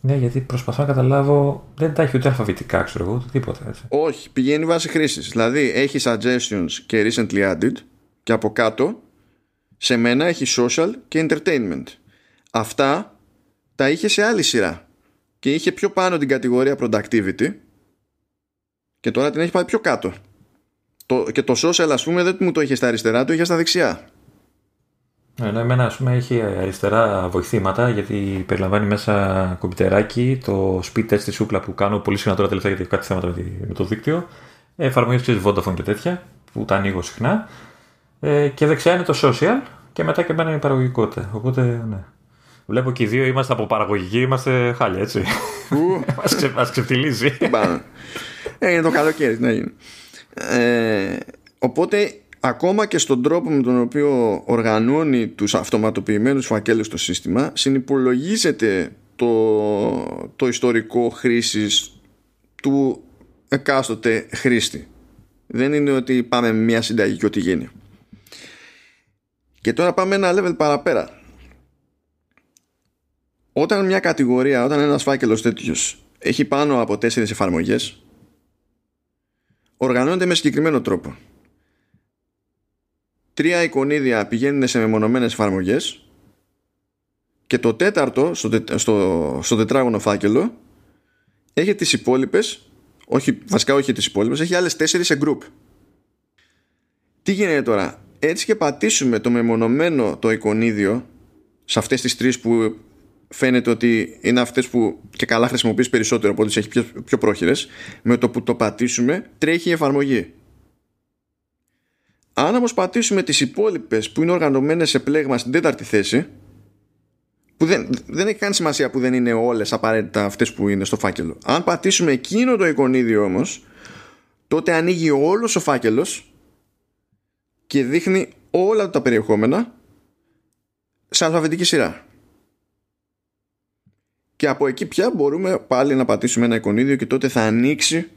Ναι, γιατί προσπαθώ να καταλάβω. Δεν τα έχει ούτε αλφαβητικά, ξέρω εγώ, ούτε τίποτα έτσι. Όχι, πηγαίνει βάση χρήσης. Δηλαδή έχει suggestions και recently added και από κάτω σε μένα έχει social και entertainment. Αυτά τα είχε σε άλλη σειρά. Και είχε πιο πάνω την κατηγορία productivity και τώρα την έχει πάει πιο κάτω. Το, και το social, ας πούμε, δεν μου το είχε στα αριστερά, το είχε στα δεξιά. Ναι, ναι, εμένα ας πούμε έχει αριστερά βοηθήματα γιατί περιλαμβάνει μέσα κομπιτεράκι, το speed test στη σούκλα που κάνω πολύ συχνά τώρα τελευταία γιατί έχω κάτι θέματα με το δίκτυο, εφαρμογές ξέρεις Vodafone και τέτοια που τα ανοίγω συχνά ε, και δεξιά είναι το social και μετά και εμένα είναι η παραγωγικότητα. Οπότε ναι. Βλέπω και οι δύο είμαστε από παραγωγική, είμαστε χάλια έτσι. μας, ξε, μας ξεφτυλίζει. ε, είναι το καλοκαίρι, ναι. Ε, οπότε ακόμα και στον τρόπο με τον οποίο οργανώνει τους αυτοματοποιημένους φακέλους στο σύστημα συνυπολογίζεται το, το ιστορικό χρήσης του εκάστοτε χρήστη. Δεν είναι ότι πάμε με μια συνταγή και ό,τι γίνει. Και τώρα πάμε ένα level παραπέρα. Όταν μια κατηγορία, όταν ένας φάκελος τέτοιος έχει πάνω από τέσσερις εφαρμογές οργανώνεται με συγκεκριμένο τρόπο. Τρία εικονίδια πηγαίνουν σε μεμονωμένες εφαρμογές και το τέταρτο στο, στο, στο τετράγωνο φάκελο έχει τις υπόλοιπες όχι, βασικά όχι τις υπόλοιπες έχει άλλες τέσσερις σε group. Τι γίνεται τώρα; Έτσι και πατήσουμε το μεμονωμένο το εικονίδιο σε αυτές τις τρεις που φαίνεται ότι είναι αυτές που και καλά χρησιμοποιείς περισσότερο από τις έχει πιο, πιο πρόχειρες. Με το που το πατήσουμε τρέχει η εφαρμογή. Αν όμως πατήσουμε τις υπόλοιπες που είναι οργανωμένες σε πλέγμα στην τέταρτη θέση που δεν, δεν έχει καν σημασία που δεν είναι όλες απαραίτητα αυτές που είναι στο φάκελο. Αν πατήσουμε εκείνο το εικονίδιο όμως τότε ανοίγει όλος ο φάκελος και δείχνει όλα τα περιεχόμενα σε αλφαβητική σειρά. Και από εκεί πια μπορούμε πάλι να πατήσουμε ένα εικονίδιο και τότε θα ανοίξει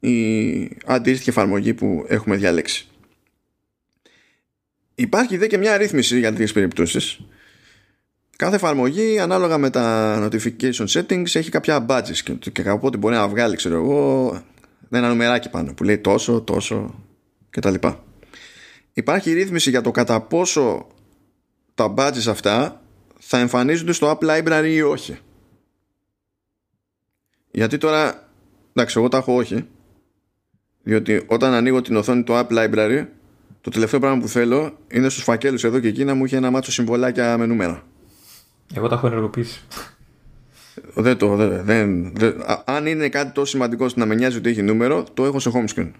η αντίστοιχη εφαρμογή που έχουμε διαλέξει. Υπάρχει δε και μια αρρύθμιση για τέτοιες περιπτώσεις. Κάθε εφαρμογή ανάλογα με τα notification settings έχει κάποια badges και, και οπότε μπορεί να βγάλει ξέρω εγώ ένα νουμεράκι πάνω που λέει τόσο, τόσο κτλ. Υπάρχει ρύθμιση για το κατά πόσο τα badges αυτά θα εμφανίζονται στο App Library ή όχι; Γιατί τώρα, εντάξει, εγώ τα έχω όχι. Διότι όταν ανοίγω την οθόνη του App Library, το τελευταίο πράγμα που θέλω είναι στους φακέλους εδώ και εκεί να μου έχει ένα μάτσο συμβολάκια με νούμερα. Εγώ τα έχω ενεργοποιήσει. Δεν το, δεν, δεν, αν είναι κάτι τόσο σημαντικό ώστε να με νοιάζει ότι έχει νούμερο, το έχω σε home screen.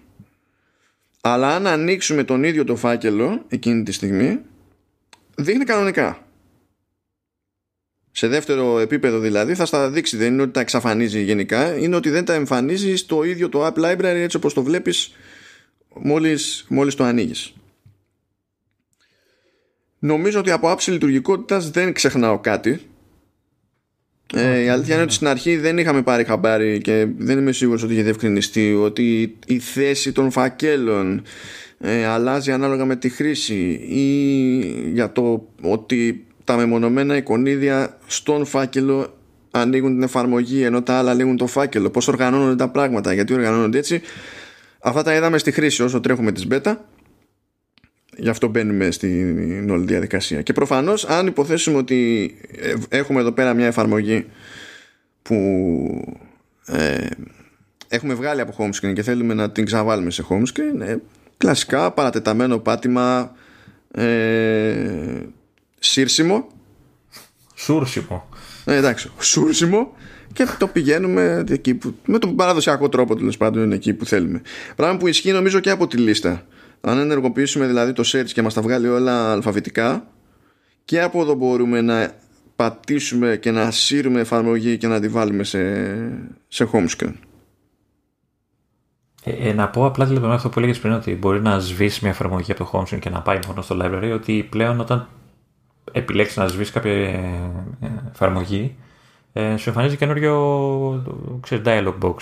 Αλλά αν ανοίξουμε τον ίδιο το φάκελο εκείνη τη στιγμή, δείχνει κανονικά. Σε δεύτερο επίπεδο δηλαδή θα στα δείξει, δεν είναι ότι τα εξαφανίζει γενικά, είναι ότι δεν τα εμφανίζει στο ίδιο το App Library έτσι όπως το βλέπεις μόλις, μόλις το ανοίγεις. Νομίζω ότι από άψη λειτουργικότητας δεν ξεχνάω κάτι. Ε, η αλήθεια είναι ότι στην αρχή δεν είχαμε πάρει χαμπάρι και δεν είμαι σίγουρος ότι είχε διευκρινιστεί ότι η θέση των φακέλων ε, αλλάζει ανάλογα με τη χρήση ή για το ότι τα μεμονωμένα εικονίδια στον φάκελο ανοίγουν την εφαρμογή ενώ τα άλλα ανοίγουν το φάκελο. Πώς οργανώνονται τα πράγματα γιατί οργανώνονται έτσι. Αυτά τα είδαμε στη χρήση όσο τρέχουμε τις beta. Γι' αυτό μπαίνουμε στην όλη διαδικασία. Και προφανώς αν υποθέσουμε ότι ε, έχουμε εδώ πέρα μια εφαρμογή που ε, έχουμε βγάλει από home screen και θέλουμε να την ξαναβάλουμε σε home screen ε, κλασικά παρατεταμένο πάτημα ε, σύρσιμο. Σούρσιμο. Ε, εντάξει, σούρσιμο. Και το πηγαίνουμε εκεί που, με τον παραδοσιακό τρόπο τέλος πάντων είναι εκεί που θέλουμε. Πράγμα που ισχύει νομίζω και από τη λίστα. Αν ενεργοποιήσουμε δηλαδή το search και μας τα βγάλει όλα αλφαβητικά και από εδώ μπορούμε να πατήσουμε και να σύρουμε εφαρμογή και να τη βάλουμε σε, σε home screen. Ε, ε, να πω απλά δηλαδή αυτό που έλεγες πριν ότι μπορεί να σβήσει μια εφαρμογή από το home screen και να πάει μόνο στο library ότι πλέον όταν επιλέξεις να σβήσει κάποια ε, εφαρμογή ε, σου εμφανίζει καινούριο ξέρεις, dialog box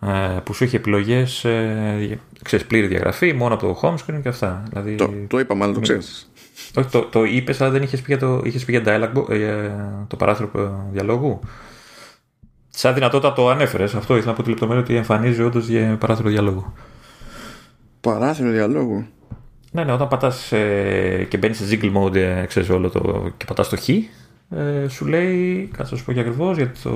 ε, που σου έχει επιλογές ε, ξέρεις, πλήρη διαγραφή μόνο από το home screen και αυτά. Δηλαδή, το, το είπα μάλλον, το ξέρεις. Όχι, το, το είπες, αλλά δεν είχες πει για το, είχες πει για dialog, για το παράθυρο διαλόγου. Σαν δυνατότητα το ανέφερες. Αυτό ήθελα να πω τη λεπτομέρεια ότι εμφανίζει όντως για παράθυρο διαλόγου. Παράθυρο διαλόγου. Ναι, ναι, όταν πατάς ε, και μπαίνεις σε jiggle mode, ε, ξέρεις, όλο το, και πατάς το χ, ε, σου λέει, κάτσε να σου πω και ακριβώς, γιατί το,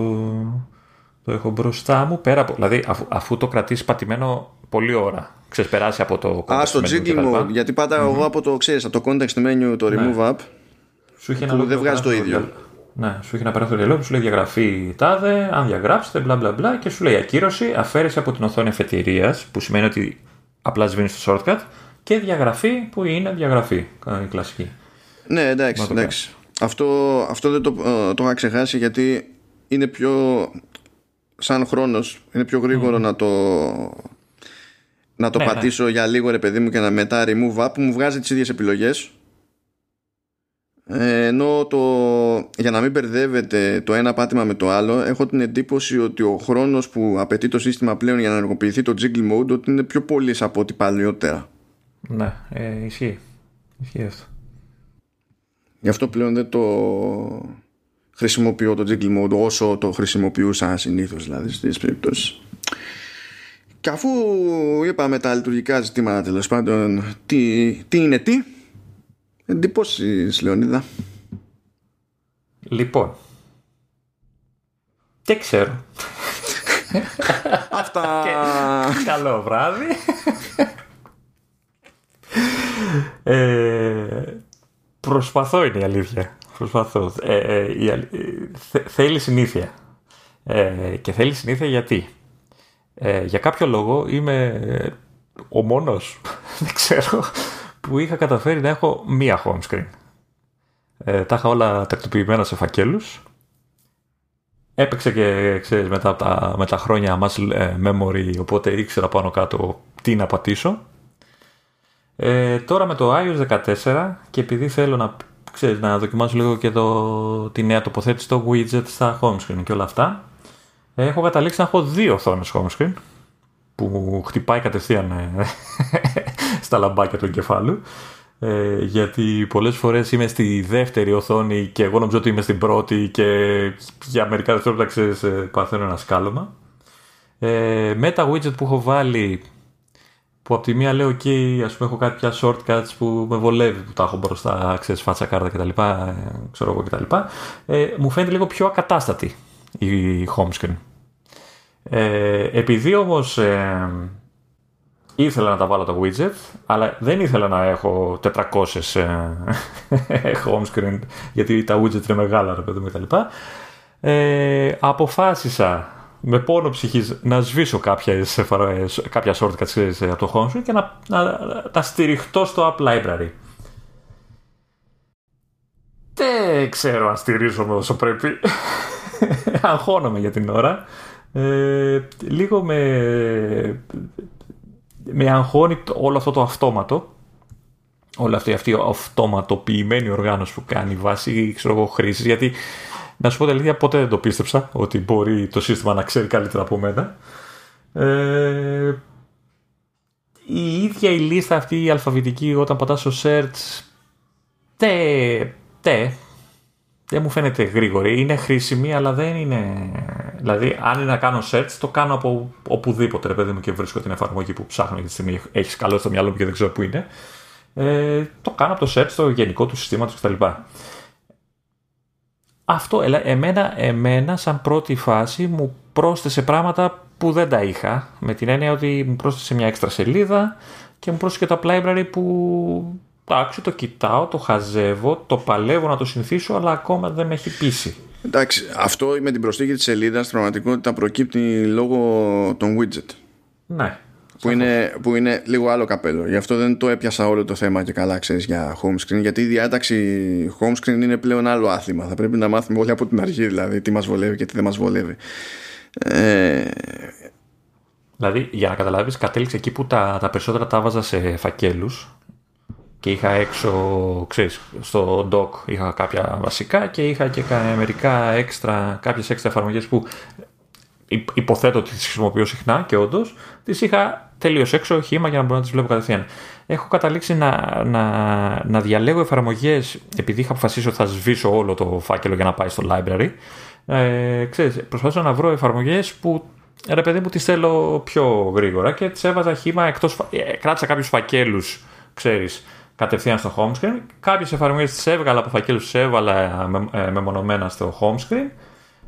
το έχω μπροστά μου, πέρα από, δηλαδή αφού, αφού το κρατήσεις πατημένο πολλή ώρα, ξεσπεράσει από το Α, στο jiggle mode, γιατί πάτα mm-hmm. εγώ από το, ξέρεις, από το context menu, το remove ναι. app, σου που δεν βγάζει το ίδιο. Ναι, σου έχει ένα παράθυρο διαλόγου, σου λέει διαγραφή τάδε, αν διαγράψετε, μπλα μπλα μπλα και σου λέει ακύρωση, αφαίρεση από την οθόνη αφετηρία, που σημαίνει ότι απλά σβήνεις το shortcut, και διαγραφή που είναι διαγραφή, η κλασική. Ναι, εντάξει, εντάξει. Αυτό, αυτό δεν το, ε, το είχα ξεχάσει γιατί είναι πιο σαν χρόνος είναι πιο γρήγορο να το να το ναι, ναι. πατήσω για λίγο ρε παιδί μου και να μετά remove app που μου βγάζει τις ίδιες επιλογές ε, ενώ το, για να μην μπερδεύεται το ένα πάτημα με το άλλο έχω την εντύπωση ότι ο χρόνος που απαιτεί το σύστημα πλέον για να ενεργοποιηθεί το jiggle mode ότι είναι πιο πολύς από ό,τι παλιότερα ναι, ε, ισχύει. Ισχύει αυτό. Γι' αυτό πλέον δεν το χρησιμοποιώ το jiggle mode όσο το χρησιμοποιούσα συνήθως δηλαδή στις περιπτώσεις. Και αφού είπαμε τα λειτουργικά ζητήματα τέλος πάντων τι, τι είναι τι εντυπώσεις Λεωνίδα. Λοιπόν δεν ξέρω. Αυτά. Καλό βράδυ ε, Προσπαθώ είναι η αλήθεια Προσπαθώ. Ε, ε, θέλει συνήθεια. Ε, και θέλει συνήθεια γιατί; Ε, για κάποιο λόγο είμαι ο μόνος, δεν ξέρω, που είχα καταφέρει να έχω μία home screen. Ε, τα είχα όλα τακτοποιημένα σε φακέλους. Έπαιξε και ξέρεις, μετά από τα, με τα χρόνια muscle memory, οπότε ήξερα πάνω κάτω τι να πατήσω. Ε, τώρα με το iOS 14 και επειδή θέλω να, ξέρεις, να δοκιμάσω λίγο και το, τη νέα τοποθέτηση στο widget στα home screen και όλα αυτά έχω καταλήξει να έχω δύο οθόνες home screen που χτυπάει κατευθείαν ε, στα λαμπάκια του εγκεφάλου ε, γιατί πολλές φορές είμαι στη δεύτερη οθόνη και εγώ νομίζω ότι είμαι στην πρώτη και για μερικά δευτερόλεπτα ξέρεις ε, παθαίνω ένα σκάλωμα. Ε, με τα widget που έχω βάλει που από τη μία λέω εκεί ας πούμε έχω κάποια shortcuts που με βολεύει που τα έχω μπροστά ξέρεις φάτσα κάρτα κτλ ε, ξέρω εγώ κτλ ε, μου φαίνεται λίγο πιο ακατάστατη η home screen ε, επειδή όμως ε, ήθελα να τα βάλω το widget, αλλά δεν ήθελα να έχω 400 ε, home screen, γιατί τα widget είναι μεγάλα, ρε παιδί μου, κτλ. Ε, αποφάσισα με πόνο ψυχής να σβήσω κάποιες, κάποια shortcuts από το home screen και να, να, να στηριχτώ στο App Library. Δεν ξέρω αν στηρίζομαι όσο πρέπει. Αγχώνομαι για την ώρα. Ε, λίγο με, με αγχώνει όλο αυτό το αυτόματο όλη αυτή, αυτή η αυτοματοποιημένη οργάνωση που κάνει βάση ξέρω εγώ, χρήσης γιατί να σου πω τα ποτέ δεν το πίστεψα ότι μπορεί το σύστημα να ξέρει καλύτερα από μένα ε, η ίδια η λίστα αυτή η αλφαβητική όταν πατάς στο search τε, τε δεν μου φαίνεται γρήγορη. Είναι χρήσιμη, αλλά δεν είναι. Δηλαδή, αν είναι να κάνω search, το κάνω από οπουδήποτε, ρε παιδί μου, και βρίσκω την εφαρμογή που ψάχνω για τη στιγμή. Έχεις καλό στο μυαλό μου και δεν ξέρω πού είναι. Ε, το κάνω από το search, το γενικό του συστήματος κτλ. Αυτό, εμένα, εμένα, σαν πρώτη φάση, μου πρόσθεσε πράγματα που δεν τα είχα. Με την έννοια ότι μου πρόσθεσε μια έξτρα σελίδα και μου πρόσθεσε και το library που εντάξει, το κοιτάω, το χαζεύω, το παλεύω να το συνηθίσω, αλλά ακόμα δεν με έχει πείσει. Εντάξει, αυτό με την προσθήκη της σελίδας στην πραγματικότητα προκύπτει λόγω των widget. Ναι. Που είναι, που είναι λίγο άλλο καπέλο. Γι' αυτό δεν το έπιασα όλο το θέμα και καλά ξέρεις για home screen. Γιατί η διάταξη home screen είναι πλέον άλλο άθλημα. Θα πρέπει να μάθουμε όλοι από την αρχή δηλαδή τι μας βολεύει και τι δεν μας βολεύει. Ε... Δηλαδή, για να καταλάβεις, κατέληξε εκεί που τα, τα περισσότερα τα βάζα σε φακέλους και είχα έξω, ξέρεις, στο dock είχα κάποια βασικά και είχα και μερικά έξτρα, κάποιες έξτρα εφαρμογές που υποθέτω ότι τις χρησιμοποιώ συχνά και όντως τις είχα τελείω έξω χήμα για να μπορώ να τις βλέπω κατευθείαν. Έχω καταλήξει να, να, να διαλέγω εφαρμογές επειδή είχα αποφασίσει ότι θα σβήσω όλο το φάκελο για να πάει στο library. Ε, ξέρεις, προσπαθώ να βρω εφαρμογές που ρε παιδί μου τις θέλω πιο γρήγορα και τις έβαζα χήμα εκτός, ε, κράτησα κάποιους φακέλους, ξέρεις, κατευθείαν στο home screen. Κάποιες εφαρμογές τις έβγαλα από φακέλους, τις έβαλα με, ε, μεμονωμένα στο home screen.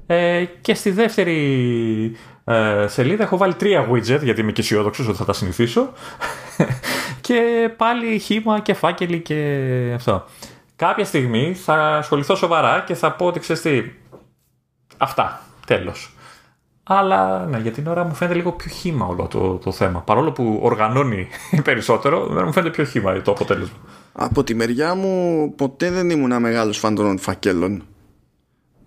Ε, και στη δεύτερη ε, σελίδα έχω βάλει τρία widget γιατί είμαι και αισιόδοξος ότι θα τα συνηθίσω. και πάλι χήμα και φάκελοι και αυτό. Κάποια στιγμή θα ασχοληθώ σοβαρά και θα πω ότι ξέρεις τι. Αυτά. Τέλος. Αλλά ναι, για την ώρα μου φαίνεται λίγο πιο χήμα όλο το, το θέμα. Παρόλο που οργανώνει περισσότερο, δεν μου φαίνεται πιο χήμα το αποτέλεσμα. Από τη μεριά μου ποτέ δεν ήμουν μεγάλος φαν των φακέλων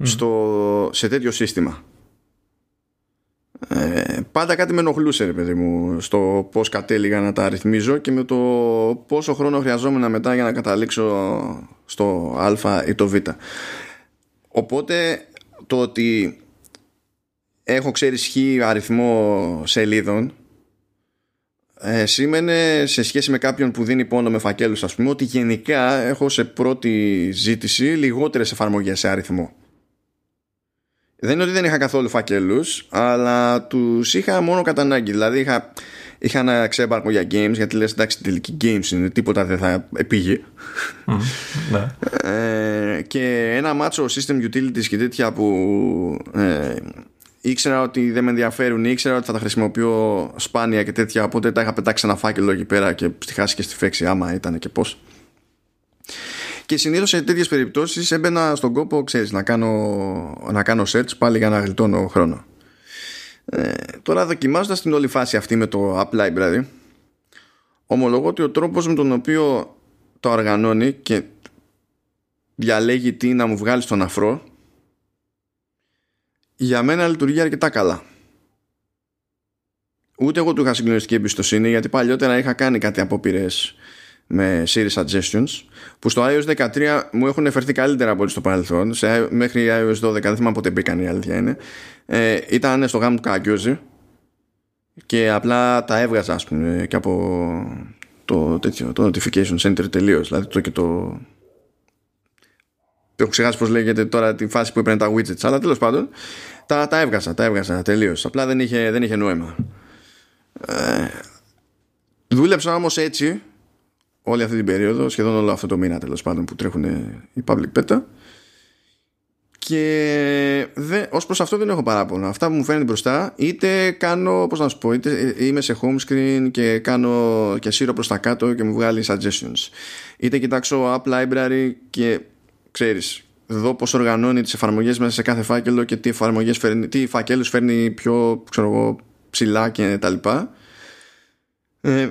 στο, σε τέτοιο σύστημα. Ε, πάντα κάτι με ενοχλούσε ρε παιδί μου στο πώς κατέληγα να τα αριθμίζω και με το πόσο χρόνο χρειαζόμουν μετά για να καταλήξω στο α ή το β. Οπότε το ότι έχω ξέρει ισχύ αριθμό σελίδων ε, σήμαινε σε σχέση με κάποιον που δίνει πόνο με φακέλους ας πούμε ότι γενικά έχω σε πρώτη ζήτηση λιγότερες εφαρμογές σε αριθμό δεν είναι ότι δεν είχα καθόλου φακέλους αλλά τους είχα μόνο κατά ανάγκη δηλαδή είχα, είχα ένα ξέμπαρκο για games γιατί λες εντάξει τελική games είναι τίποτα δεν θα επήγει ναι. ε, και ένα μάτσο system utilities και τέτοια που ε, ήξερα ότι δεν με ενδιαφέρουν, ήξερα ότι θα τα χρησιμοποιώ σπάνια και τέτοια. Οπότε τα είχα πετάξει ένα φάκελο εκεί πέρα και στη χάσει και στη φέξη, άμα ήταν και πώς. Και Και συνήθως σε τέτοιες περιπτώσεις έμπαινα στον κόπο, ξέρεις, να κάνω, να κάνω search πάλι για να γλιτώνω χρόνο. Ε, τώρα δοκιμάζοντας την όλη φάση αυτή με το App Library, ομολογώ ότι ο τρόπος με τον οποίο το οργανώνει και διαλέγει τι να μου βγάλει στον αφρό για μένα λειτουργεί αρκετά καλά. Ούτε εγώ του είχα συγκλονιστική εμπιστοσύνη γιατί παλιότερα είχα κάνει κάτι απόπειρες με Siri Suggestions που στο iOS 13 μου έχουν εφερθεί καλύτερα από ό,τι στο παρελθόν. Σε, μέχρι iOS 12 δεν θυμάμαι πότε μπήκαν η αλήθεια είναι. Ε, ήταν στο γάμο του Κακιόζη και απλά τα έβγαζα ας πούμε και από το, τέτοιο, το notification center τελείως. δηλαδή το και το έχω ξεχάσει πως λέγεται τώρα τη φάση που έπαιρνε τα widgets αλλά τέλος πάντων τα, τα έβγαζα, τα έβγαζα τελείως. Απλά δεν είχε, δεν είχε νόημα. Ε, δούλεψα όμως έτσι όλη αυτή την περίοδο, σχεδόν όλο αυτό το μήνα τέλος πάντων που τρέχουν οι public beta. Και δε, ως προς αυτό δεν έχω παράπονο. Αυτά που μου φαίνεται μπροστά, είτε κάνω, πώς να σου πω, είτε είμαι σε home screen και κάνω και σύρω προς τα κάτω και μου βγάλει suggestions. Είτε κοιτάξω app library και ξέρεις, δω πώς οργανώνει τις εφαρμογές μέσα σε κάθε φάκελο και τι, εφαρμογές φέρνει, τι φακέλους φέρνει πιο ξέρω εγώ, ψηλά και τα λοιπά. Ε,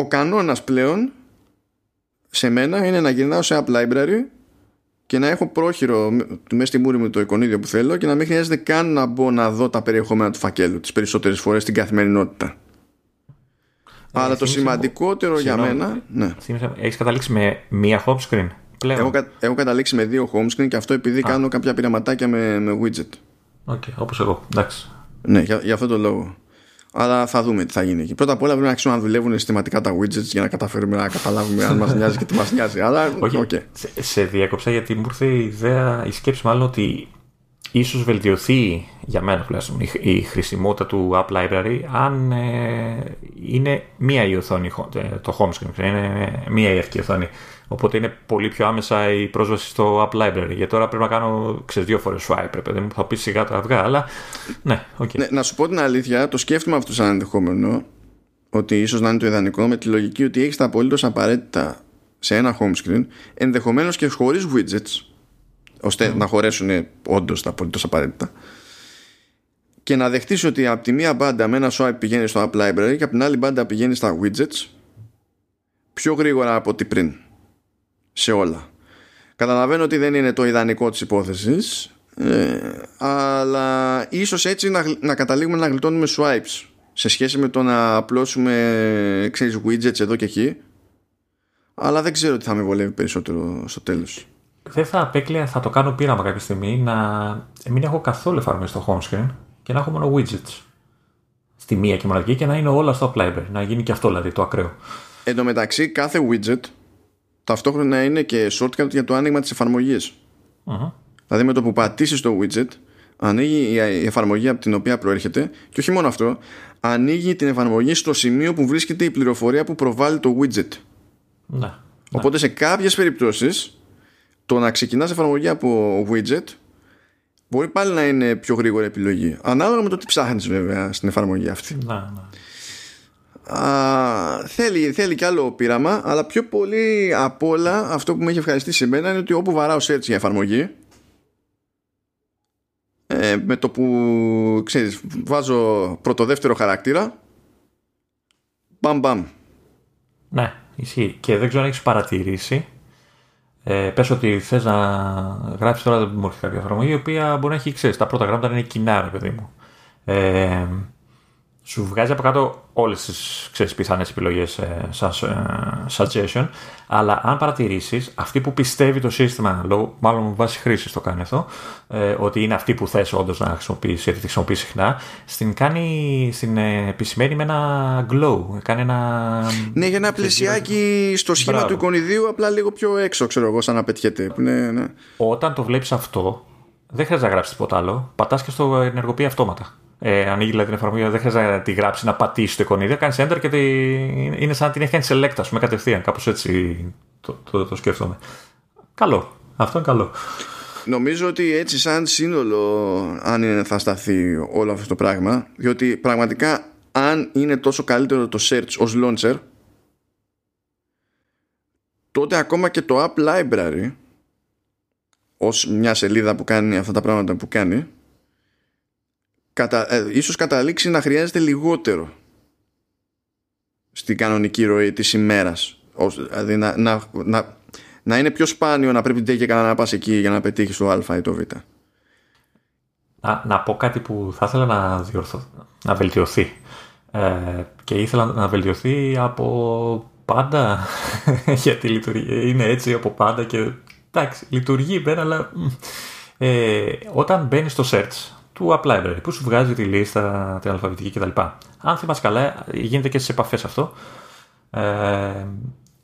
ο κανόνας πλέον σε μένα είναι να γυρνάω σε app library και να έχω πρόχειρο μέσα στη μούρη μου το εικονίδιο που θέλω και να μην χρειάζεται καν να μπω να δω τα περιεχόμενα του φακέλου τις περισσότερες φορές στην καθημερινότητα. Ε, Αλλά το σημαντικότερο για μένα. Ναι. Έχεις καταλήξει με μία home screen πλέον; Έχω, έχω καταλήξει με δύο home screen και αυτό επειδή κάνω κάποια πειραματάκια με, με widget. Okay, okay, όπως εγώ. Εντάξει. Ναι, για, για αυτό το λόγο. Αλλά θα δούμε τι θα γίνει εκεί. Πρώτα απ' όλα πρέπει να αρχίσουν να δουλεύουν συστηματικά τα widgets για να καταφέρουμε να καταλάβουμε αν μας νοιάζει και τι μας νοιάζει. Αλλά Όχι, okay. σε, σε διέκοψα γιατί μου ήρθε η ιδέα, η σκέψη μάλλον ότι ίσως βελτιωθεί για μένα τουλάχιστον η, η χρησιμότητα του App Library αν ε, είναι μία η οθόνη, ε, το home screen, είναι μία η αρχική οθόνη. Οπότε είναι πολύ πιο άμεσα η πρόσβαση στο App Library. Γιατί τώρα πρέπει να κάνω ξέρεις, δύο φορές swipe. Πρέπει, μου θα πεις σιγά τα αυγά, αλλά ναι, okay. ναι, Να σου πω την αλήθεια, το σκέφτομαι αυτό σαν ενδεχόμενο ότι ίσως να είναι το ιδανικό με τη λογική ότι έχεις τα απολύτως απαραίτητα σε ένα home screen, ενδεχομένως και χωρίς widgets, ώστε να χωρέσουν όντως τα απολύτως απαραίτητα. Και να δεχτείς ότι από τη μία μπάντα με ένα swipe πηγαίνει στο App Library και από την άλλη μπάντα πηγαίνει στα widgets πιο γρήγορα από ό,τι πριν σε όλα. Καταλαβαίνω ότι δεν είναι το ιδανικό της υπόθεσης ε, αλλά ίσως έτσι να, να καταλήγουμε να γλιτώνουμε swipes σε σχέση με το να απλώσουμε ξέρεις, widgets εδώ και εκεί αλλά δεν ξέρω τι θα με βολεύει περισσότερο στο τέλος. Δεν θα απέκλεια, θα το κάνω πείραμα κάποια στιγμή να μην έχω καθόλου εφαρμογή στο home screen και να έχω μόνο widgets στη μία και μοναδική και να είναι όλα στο library. Να γίνει και αυτό δηλαδή το ακραίο. Εν τω μεταξύ κάθε widget ταυτόχρονα είναι και shortcut για το άνοιγμα της εφαρμογής. Uh-huh. Δηλαδή με το που πατήσεις το widget ανοίγει η εφαρμογή από την οποία προέρχεται και όχι μόνο αυτό, ανοίγει την εφαρμογή στο σημείο που βρίσκεται η πληροφορία που προβάλλει το widget. Να, Οπότε σε κάποιες περιπτώσεις το να ξεκινάς εφαρμογή από widget μπορεί πάλι να είναι πιο γρήγορη επιλογή. Ανάλογα με το τι ψάχνεις βέβαια στην εφαρμογή αυτή. Να, να α, θέλει, θέλει κι άλλο πείραμα αλλά πιο πολύ απ' όλα αυτό που με έχει ευχαριστήσει εμένα είναι ότι όπου βαράω search για εφαρμογή ε, με το που ξέρεις βάζω πρώτο-δεύτερο χαρακτήρα μπαμ μπαμ. Ναι ισχύει. Και δεν ξέρω αν έχεις παρατηρήσει ε, πες ότι θες να γράψεις τώρα δεν μου κάποια εφαρμογή η οποία μπορεί να έχει ξέρεις τα πρώτα γράμματα είναι κοινά ρε παιδί μου. Ε, σου βγάζει από κάτω όλες τις πιθανές επιλογές ε, σαν ε, suggestion. Αλλά αν παρατηρήσεις, αυτή που πιστεύει το σύστημα, λόγω, μάλλον βάση χρήσης το κάνει αυτό, ε, ότι είναι αυτή που θες όντως να χρησιμοποιήσει, γιατί τη χρησιμοποιεί συχνά, στην κάνει, στην ε, επισημαίνει με ένα glow. Κάνει ένα. Ναι, για ένα πλαισιάκι στο σχήμα Μπράβο. του εικονιδίου, απλά λίγο πιο έξω, ξέρω εγώ, σαν να πετυχεται. Ναι, ναι. Όταν το βλέπεις αυτό, δεν χρειάζεται να γράψεις τίποτα άλλο. Πατάς και στο ενεργοποιεί αυτόματα. Ε, ανοίγει δηλαδή την εφαρμογή, δεν χρειάζεται να τη γράψει, να πατήσει το εικονίδιο. Κάνει enter και τη... είναι σαν να την έχει κάνει select, ας πούμε, κατευθείαν. Κάπως έτσι το, το, το, σκέφτομαι. Καλό. Αυτό είναι καλό. Νομίζω ότι έτσι σαν σύνολο αν είναι, θα σταθεί όλο αυτό το πράγμα διότι πραγματικά αν είναι τόσο καλύτερο το search ως launcher τότε ακόμα και το App Library ως μια σελίδα που κάνει αυτά τα πράγματα που κάνει κατα, ε, ίσως καταλήξει να χρειάζεται λιγότερο στην κανονική ροή της ημέρας. Δηλαδή να, να, να, να είναι πιο σπάνιο να πρέπει και καλά να πας εκεί για να πετύχεις το α ή το β. Να, να πω κάτι που θα ήθελα να, διορθω, να βελτιωθεί. Ε, και ήθελα να βελτιωθεί από πάντα γιατί λειτουργεί, είναι έτσι από πάντα και εντάξει λειτουργεί πέρα αλλά ε, όταν μπαίνεις στο search του App Library που σου βγάζει τη λίστα, την αλφαβητική κτλ. Αν θυμάσαι καλά, γίνεται και στι επαφές αυτό. Ε,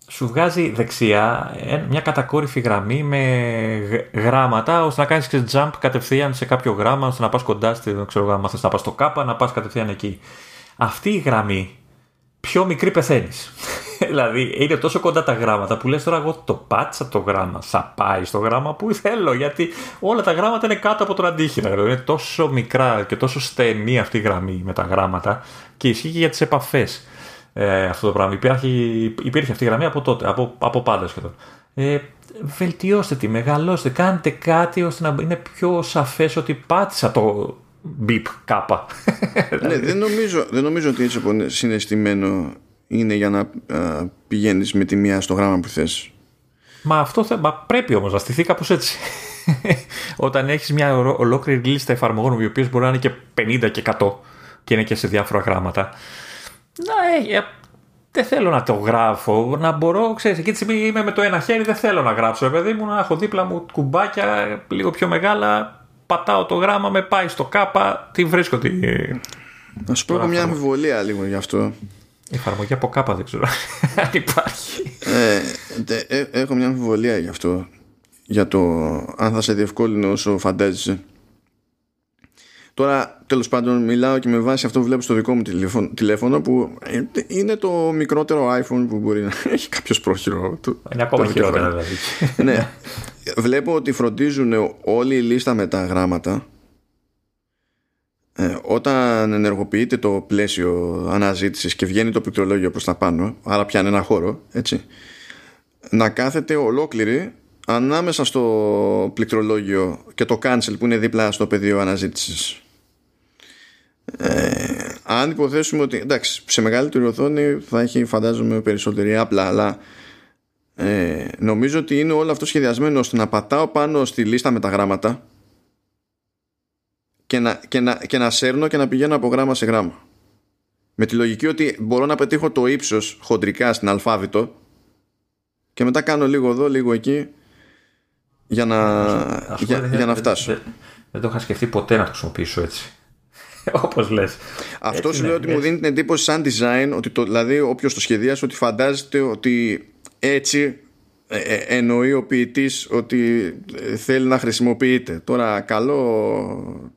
σου βγάζει δεξιά μια κατακόρυφη γραμμή με γράμματα ώστε να κάνεις jump κατευθείαν σε κάποιο γράμμα ώστε να πας κοντά, στη, ξέρω αν θες να πας στο κάπα, να πας κατευθείαν εκεί. Αυτή η γραμμή πιο μικρή πεθαίνεις. δηλαδή είναι τόσο κοντά τα γράμματα που λες τώρα εγώ το πάτσα το γράμμα θα πάει στο γράμμα που θέλω γιατί όλα τα γράμματα είναι κάτω από τον αντίχειρα. Δηλαδή είναι τόσο μικρά και τόσο στενή αυτή η γραμμή με τα γράμματα και ισχύει και για τις επαφές ε, αυτό το πράγμα. Υπάρχει, υπήρχε αυτή η γραμμή από τότε, από, από πάντα σχεδόν. Ε, βελτιώστε τη, μεγαλώστε, κάντε κάτι ώστε να είναι πιο σαφές ότι πάτησα το μπιπ κάπα. ναι, δεν νομίζω, δεν νομίζω ότι έτσι συναισθημένο είναι για να α, πηγαίνεις με τη μία στο γράμμα που θες. Μα αυτό θε, μα πρέπει όμως να στηθεί κάπως έτσι. Όταν έχεις μια ολόκληρη λίστα εφαρμογών οι οποίες μπορεί να είναι και 50 και 100 και είναι και σε διάφορα γράμματα να, ε, δεν θέλω να το γράφω, να μπορώ, ξέρεις, εκεί τη στιγμή είμαι με το ένα χέρι, δεν θέλω να γράψω, παιδί μου, να έχω δίπλα μου κουμπάκια λίγο πιο μεγάλα, πατάω το γράμμα, με πάει στο κάπα, τι βρίσκω, τι... Να σου πω έχω μια αμφιβολία λίγο γι' αυτό. Η εφαρμογή από κάπα δεν ξέρω αν υπάρχει. Ε, ε, έχω μια αμφιβολία γι' αυτό. Για το αν θα σε διευκόλυνε όσο φαντάζεσαι. Τώρα, τέλος πάντων, μιλάω και με βάση αυτό που βλέπω στο δικό μου τηλέφωνο, που είναι το μικρότερο iPhone που μπορεί να έχει κάποιος πρόχειρο. Είναι ακόμα χειρότερα, δηλαδή. ναι. Βλέπω ότι φροντίζουν όλη η λίστα με τα γράμματα ε, όταν ενεργοποιείται το πλαίσιο αναζήτησης και βγαίνει το πληκτρολόγιο προς τα πάνω άρα πιάνει ένα χώρο έτσι, να κάθεται ολόκληρη ανάμεσα στο πληκτρολόγιο και το cancel που είναι δίπλα στο πεδίο αναζήτησης ε, αν υποθέσουμε ότι εντάξει σε μεγαλύτερη οθόνη θα έχει φαντάζομαι περισσότερη απλά αλλά ε, νομίζω ότι είναι όλο αυτό σχεδιασμένο ώστε να πατάω πάνω στη λίστα με τα γράμματα και να, και να, και να σέρνω και να πηγαίνω από γράμμα σε γράμμα. Με τη λογική ότι μπορώ να πετύχω το ύψος χοντρικά στην αλφάβητο και μετά κάνω λίγο εδώ λίγο εκεί για να, για, για, να φτάσω. δεν, δεν το είχα σκεφτεί ποτέ να το χρησιμοποιήσω έτσι Όπως λες. Αυτό σου λέει ότι μου δίνει την εντύπωση σαν design, ότι το, δηλαδή όποιος το σχεδίασε, ότι φαντάζεται ότι έτσι ε, ε, εννοεί ο ποιητής ότι ε, θέλει να χρησιμοποιείται. Τώρα, καλό,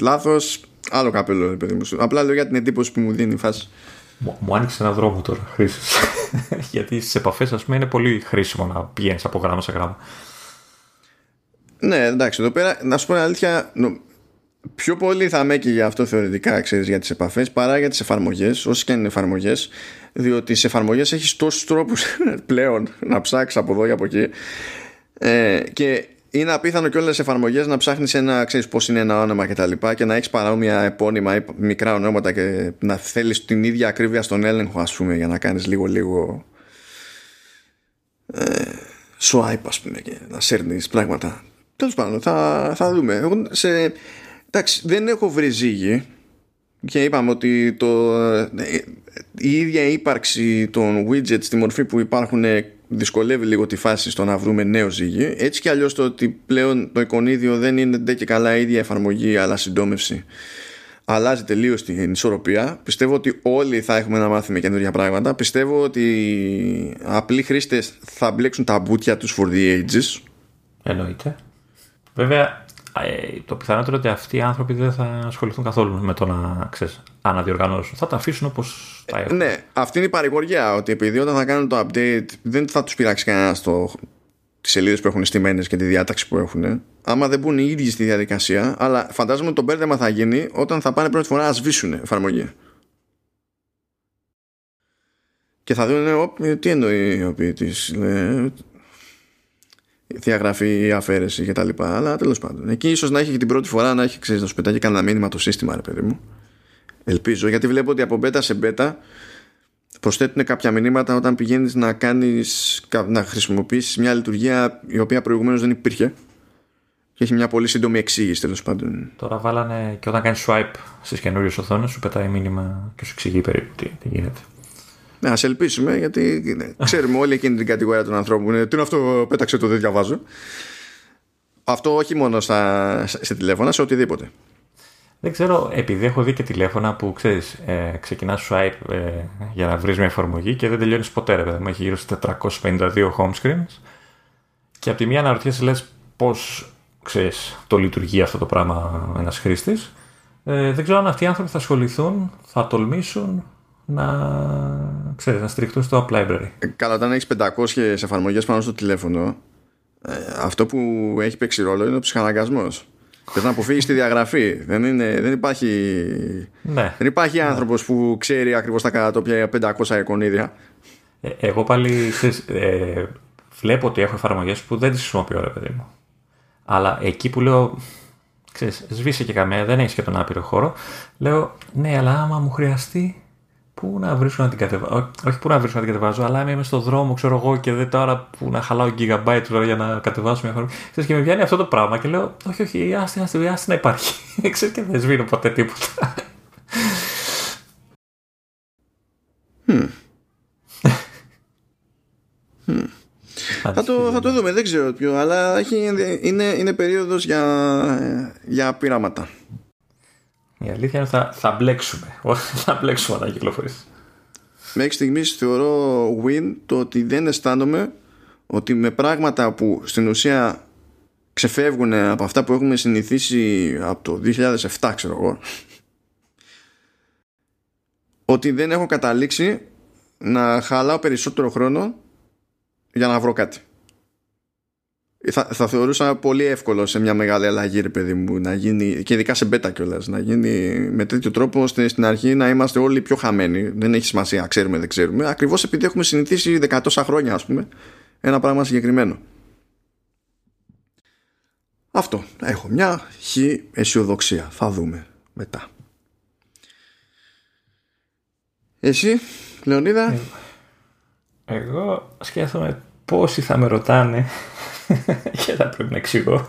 λάθος, άλλο καπέλο, παιδί μου. Απλά λέω για την εντύπωση που μου δίνει η φάση. Μου, μου άνοιξε ένα δρόμο τώρα χρήσης. Γιατί στις επαφές, ας πούμε, είναι πολύ χρήσιμο να πηγαίνεις από γράμμα σε γράμμα. Ναι, εντάξει, εδώ πέρα να σου πω αλήθεια, πιο πολύ θα με για αυτό θεωρητικά ξέρεις, για τις επαφές παρά για τις εφαρμογές όσες και αν είναι εφαρμογές διότι σε εφαρμογές έχεις τόσους τρόπους πλέον να ψάξεις από εδώ και από εκεί ε, και είναι απίθανο και όλες τι εφαρμογές να ψάχνεις ένα, ξέρεις πώς είναι ένα όνομα και τα λοιπά και να έχεις παρόμοια επώνυμα ή μικρά ονόματα και να θέλεις την ίδια ακρίβεια στον έλεγχο, ας πούμε, για να κάνεις λίγο-λίγο. Ε, swipe, ας πούμε, και να σέρνεις πράγματα. Τέλος πάντων, θα, θα δούμε. Εγώ σε, Εντάξει, δεν έχω βρει ζύγι και είπαμε ότι το, η ίδια ύπαρξη των widgets στη μορφή που υπάρχουν δυσκολεύει λίγο τη φάση στο να βρούμε νέο ζύγι. Έτσι κι αλλιώς το ότι πλέον το εικονίδιο δεν είναι ντε και καλά η ίδια εφαρμογή αλλά συντόμευση αλλάζει τελείως την ισορροπία. Πιστεύω ότι όλοι θα έχουμε να μάθουμε καινούργια πράγματα. Πιστεύω ότι απλοί χρήστες θα μπλέξουν τα μπουτια τους for the ages. Εννοείται. Βέβαια, ε, το πιθανότερο ότι αυτοί οι άνθρωποι δεν θα ασχοληθούν καθόλου με το να ξέρεις, αναδιοργανώσουν. Θα τα αφήσουν όπως τα έχουν. ναι, αυτή είναι η παρηγοριά. Ότι επειδή όταν θα κάνουν το update δεν θα τους πειράξει κανένα το, τις σελίδες που έχουν στημένες και τη διάταξη που έχουν. Άμα δεν μπουν οι ίδιοι στη διαδικασία, αλλά φαντάζομαι ότι το μπέρδεμα θα γίνει όταν θα πάνε πρώτη φορά να σβήσουν εφαρμογή. και θα δουν τι εννοεί ο ποιητής διαγραφή ή αφαίρεση και τα λοιπά αλλά τέλος πάντων εκεί ίσως να έχει και την πρώτη φορά να έχει ξέρεις να σου πετάγει κανένα μήνυμα το σύστημα ρε παιδί μου ελπίζω γιατί βλέπω ότι από beta σε beta προσθέτουν κάποια μηνύματα όταν πηγαίνεις να κάνεις να χρησιμοποιήσεις μια λειτουργία η οποία προηγουμένως δεν υπήρχε και έχει μια πολύ σύντομη εξήγηση τέλος πάντων. Τώρα βάλανε και όταν κάνεις swipe στις καινούριες οθόνες, σου πετάει μήνυμα και σου εξηγεί περίπου τι, τι γίνεται. Ναι, ας ελπίσουμε, γιατί ξέρουμε όλη εκείνη την κατηγορία των ανθρώπων. Τι είναι αυτό, πέταξε το, δεν διαβάζω. Αυτό όχι μόνο στα, σε τηλέφωνα, σε οτιδήποτε. Δεν ξέρω, επειδή έχω δει και τηλέφωνα που ξέρεις, ε, ξεκινάς swipe ε, για να βρεις μια εφαρμογή και δεν τελειώνεις ποτέ, ρε παιδί μου. Έχει γύρω στι 452 home screens. Και από τη μία αναρωτιέσαι, λες πώς ξέρεις, το λειτουργεί αυτό το πράγμα ένας χρήστης. Ε, δεν ξέρω αν αυτοί οι άνθρωποι θα ασχοληθούν, θα τολμήσουν να, ξέρεις, να στηριχτούν στο App Library. Ε, καλά, όταν έχεις 500 εφαρμογές πάνω στο τηλέφωνο, ε, αυτό που έχει παίξει ρόλο είναι ο ψυχαναγκασμός. Θες να αποφύγεις τη διαγραφή. Δεν, είναι, δεν υπάρχει, ναι. δεν υπάρχει άνθρωπος που ξέρει ακριβώς τα κατατόπια 500 εικονίδια. Ε, εγώ πάλι ξέρεις, ε, βλέπω ότι έχω εφαρμογές που δεν τις χρησιμοποιώ, ρε παιδί μου. Αλλά εκεί που λέω, ξέρεις, σβήσε και καμία, δεν έχεις και τον άπειρο χώρο, λέω, ναι, αλλά άμα μου χρειαστεί, πού να βρίσκω να την κατεβάζω. Όχι πού να βρίσκω να την κατεβάζω, αλλά είμαι στο δρόμο, ξέρω εγώ, και δεν τώρα που να χαλάω gigabyte για να κατεβάσω μια φορά. Ξέρεις, και με βγαίνει αυτό το πράγμα και λέω, όχι, όχι, άστε, άστε, άστε να υπάρχει. Ξέρεις και δεν σβήνω ποτέ τίποτα. Hmm. hmm. Θα το, θα το δούμε, δεν ξέρω ποιο, αλλά έχει, είναι, είναι περίοδος για, για πειράματα. Η αλήθεια είναι θα, θα μπλέξουμε. θα μπλέξουμε όταν κυκλοφορήσει. Μέχρι στιγμής θεωρώ win το ότι δεν αισθάνομαι ότι με πράγματα που στην ουσία ξεφεύγουν από αυτά που έχουμε συνηθίσει από το 2007 ξέρω εγώ ότι δεν έχω καταλήξει να χαλάω περισσότερο χρόνο για να βρω κάτι. Θα, θα θεωρούσα πολύ εύκολο σε μια μεγάλη αλλαγή, ρε παιδί μου, να γίνει, και ειδικά σε μπέτα κιόλας, να γίνει με τέτοιο τρόπο ώστε στην αρχή να είμαστε όλοι πιο χαμένοι. Δεν έχει σημασία, ξέρουμε, δεν ξέρουμε. Ακριβώς επειδή έχουμε συνηθίσει δεκατόσα χρόνια, ας πούμε, ένα πράγμα συγκεκριμένο. Αυτό. Έχω μια χ αισιοδοξία. Θα δούμε μετά. Εσύ, Λεωνίδα; Ε, εγώ σκέφτομαι πόσοι θα με ρωτάνε και θα πρέπει να εξηγώ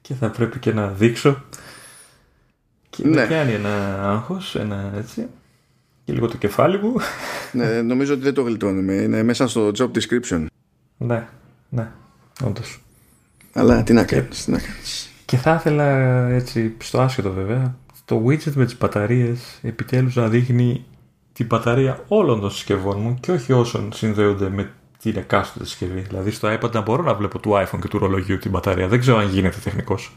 και θα πρέπει και να δείξω και ναι. με πιάνει ένα άγχος, ένα έτσι και λίγο το κεφάλι μου. ναι, νομίζω ότι δεν το γλιτώνουμε. Είναι μέσα στο job description. Ναι, ναι, όντως. Αλλά τι να κάνεις, τι να κάνεις. Και θα ήθελα έτσι, στο άσχετο βέβαια, το widget με τις μπαταρίες επιτέλους να δείχνει την μπαταρία όλων των συσκευών μου και όχι όσων συνδέονται με την εκάστοτε συσκευή. Δηλαδή στο iPad να μπορώ να βλέπω του iPhone και του ρολογιού την μπαταρία. Δεν ξέρω αν γίνεται τεχνικός.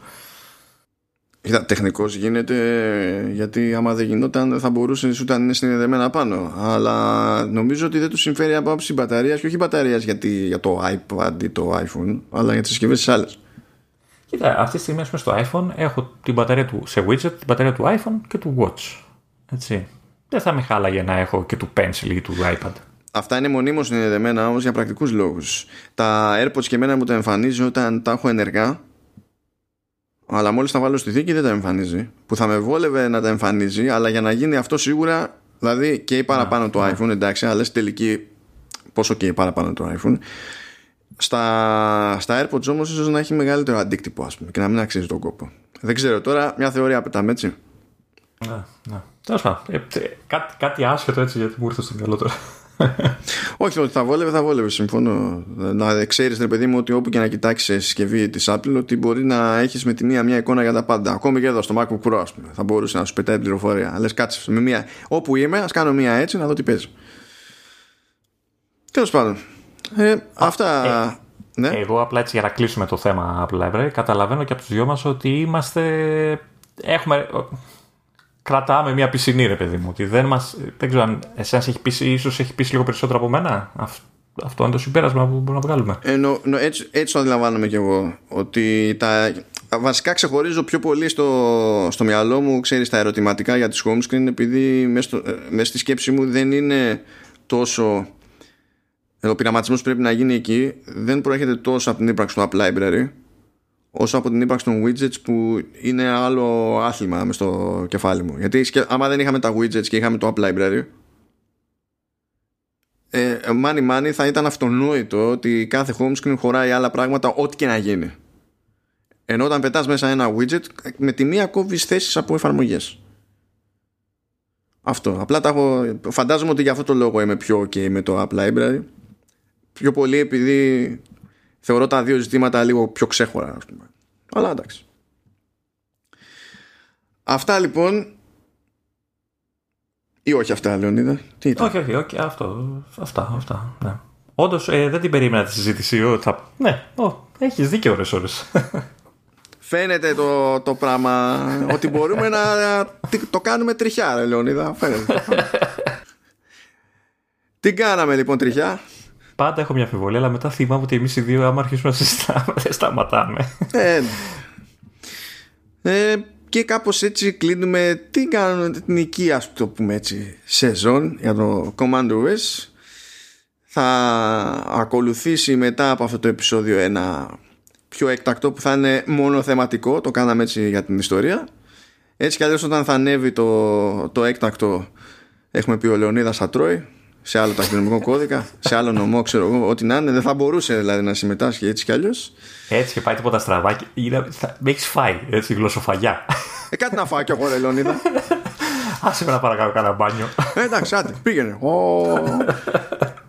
Κοίτα, τεχνικός γίνεται γιατί άμα δεν γινόταν θα μπορούσε ούτε να είναι συνδεδεμένα πάνω. Αλλά νομίζω ότι δεν τους συμφέρει από άψη μπαταρίας και όχι μπαταρίας για το iPad ή το iPhone, αλλά για τις συσκευές της άλλες. Κοίτα, αυτή τη στιγμή στο iPhone έχω την μπαταρία του σε widget, την μπαταρία του iPhone και του Watch. Έτσι. Δεν θα με χάλαγε να έχω και του Pencil ή του iPad. Αυτά είναι μονίμως συνδεδεμένα όμως για πρακτικούς λόγους. Τα AirPods και εμένα μου τα εμφανίζει όταν τα έχω ενεργά αλλά μόλις τα βάλω στη θήκη δεν τα εμφανίζει. Που θα με βόλευε να τα εμφανίζει αλλά για να γίνει αυτό σίγουρα δηλαδή και η παραπάνω το iPhone εντάξει αλλά στην τελική πόσο και η παραπάνω το iPhone στα, στα AirPods όμως ίσως να έχει μεγαλύτερο αντίκτυπο ας πούμε και να μην αξίζει τον κόπο. Δεν ξέρω τώρα μια θεωρία πετάμε έτσι. Ναι, ναι. Τέλος πάντων. Ε, κάτι, κάτι άσχετο έτσι γιατί μου ήρθε στο μυαλό τώρα. Όχι, ότι θα βόλευε, θα βόλευε. Συμφωνώ. Να ξέρεις, ρε παιδί μου, ότι όπου και να κοιτάξεις σε συσκευή της Apple, ότι μπορεί να έχεις με τη μία μια εικόνα για τα πάντα. Ακόμη και εδώ στο MacBook Pro, ας πούμε. Θα μπορούσε να σου πετάει πληροφορία. Λες, κάτσε με μία. Όπου είμαι, ας κάνω μία έτσι να δω τι παίζει. Τέλος πάντων. Ε, αυτά. Ε, ναι. Εγώ απλά έτσι για να κλείσουμε το θέμα Apple Library, καταλαβαίνω και από τους δυο μας ότι είμαστε. Έχουμε κρατάμε μια πισινή, ρε παιδί μου. Ότι δεν, μας, δεν ξέρω αν εσένα έχει πείσει, ίσως έχει πείσει λίγο περισσότερο από μένα. Αυτό είναι το συμπέρασμα που μπορούμε να βγάλουμε. Ε, νο, νο, έτσι, έτσι το αντιλαμβάνομαι κι εγώ. Ότι τα, βασικά ξεχωρίζω πιο πολύ στο, στο μυαλό μου, ξέρεις, τα ερωτηματικά για τις home screen, επειδή μέσα, στο, ε, μέσα στη σκέψη μου δεν είναι τόσο ο πειραματισμό που πρέπει να γίνει εκεί δεν προέρχεται τόσο από την ύπαρξη του App Library όσο από την ύπαρξη των widgets που είναι άλλο άθλημα μες στο κεφάλι μου. Γιατί άμα δεν είχαμε τα widgets και είχαμε το App Library ε, money money θα ήταν αυτονόητο ότι κάθε home screen χωράει άλλα πράγματα ό,τι και να γίνει. Ενώ όταν πετάς μέσα ένα widget με τη μία κόβεις θέσεις από εφαρμογές. Αυτό. Απλά τα έχω, φαντάζομαι ότι για αυτό το λόγο είμαι πιο ok με το App Library. Πιο πολύ επειδή θεωρώ τα δύο ζητήματα λίγο πιο ξέχωρα. Ας πούμε. Αλλά εντάξει. Αυτά λοιπόν ή όχι αυτά, Λεωνίδα. Τι ήταν; Όχι, όχι, όχι. Αυτό, αυτά, αυτά. Ναι. Όντως ε, δεν την περίμενα τη συζήτηση. Θα... Ναι, έχεις δίκιο ώρε-ώρε. Φαίνεται το, το πράγμα ότι μπορούμε να το κάνουμε τριχιά, ρε Λεωνίδα. Φαίνεται. Τι κάναμε λοιπόν τριχιά; Πάντα έχω μια αμφιβολία, αλλά μετά θυμάμαι ότι εμείς οι δύο, άμα αρχίσουμε να συζητάμε, δεν σταματάμε. Ε, ε, και κάπως έτσι κλείνουμε την κανονική ας το πούμε έτσι σεζόν για το Command OS θα ακολουθήσει μετά από αυτό το επεισόδιο ένα πιο έκτακτο που θα είναι μόνο θεματικό το κάναμε έτσι για την ιστορία. Έτσι κι αλλιώς όταν θα ανέβει το, το έκτακτο έχουμε πει ο Λεωνίδας θα τρώει σε άλλο ταχυδρομικό κώδικα, σε άλλο νομό, ξέρω εγώ, ό,τι να είναι. Δεν θα μπορούσε δηλαδή να συμμετάσχει έτσι κι αλλιώς. Έτσι και πάει τίποτα στραβά. Με έχεις φάει, έτσι, γλωσσοφαγιά. Ε, κάτι να φάω κι εγώ, ρε Λεωνίδα. Άσε με να παρακαλώ κανένα μπάνιο. Ε, εντάξει, άντε, πήγαινε.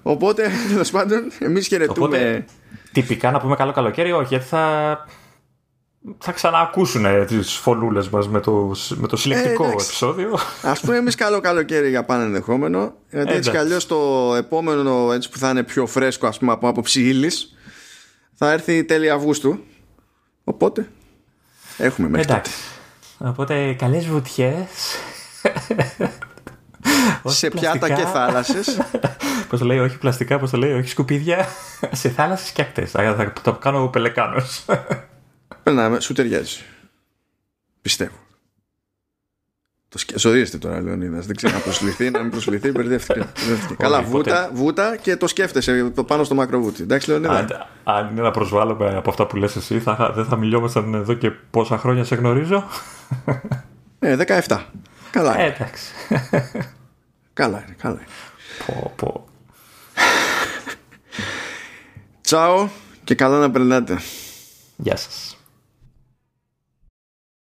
Οπότε, τέλος πάντων, εμείς χαιρετούμε. Οπότε, τυπικά να πούμε καλό καλοκαίρι, όχι, γιατί θα θα ξαναακούσουν ε, τις φωνούλες μας με το, με το συλλεκτικό ε, επεισόδιο. Ας πούμε εμείς καλό καλοκαίρι για πάνω ενδεχόμενο γιατί έτσι κι το επόμενο έτσι που θα είναι πιο φρέσκο ας πούμε από άποψη ύλης θα έρθει τέλη Αυγούστου οπότε έχουμε μέχρι Εντάξει. Οπότε καλές βουτιές σε πιάτα και θάλασσες Πώς το λέει, όχι πλαστικά, πώς το λέει, όχι σκουπίδια. σε θάλασσες και ακτές. Θα το κάνω πελεκάνος. Περνάμε, σου ταιριάζει. Πιστεύω. Το σκε... τώρα, Λεωνίδας. Δεν ξέρω να προσληφθεί, να μην προσληφθεί, μπερδεύτηκε. Καλά, βούτα, βούτα και το σκέφτεσαι πάνω στο μακροβούτι. Εντάξει, Λεωνίδα. Αν, αν είναι να προσβάλλουμε από αυτά που λες εσύ, θα, δεν θα μιλιόμασταν εδώ και πόσα χρόνια σε γνωρίζω; Ε, 17. Καλά. Ε, εντάξει. καλά είναι, καλά είναι. Πω, πω. Τσάω και καλά να περνάτε. Γεια σας.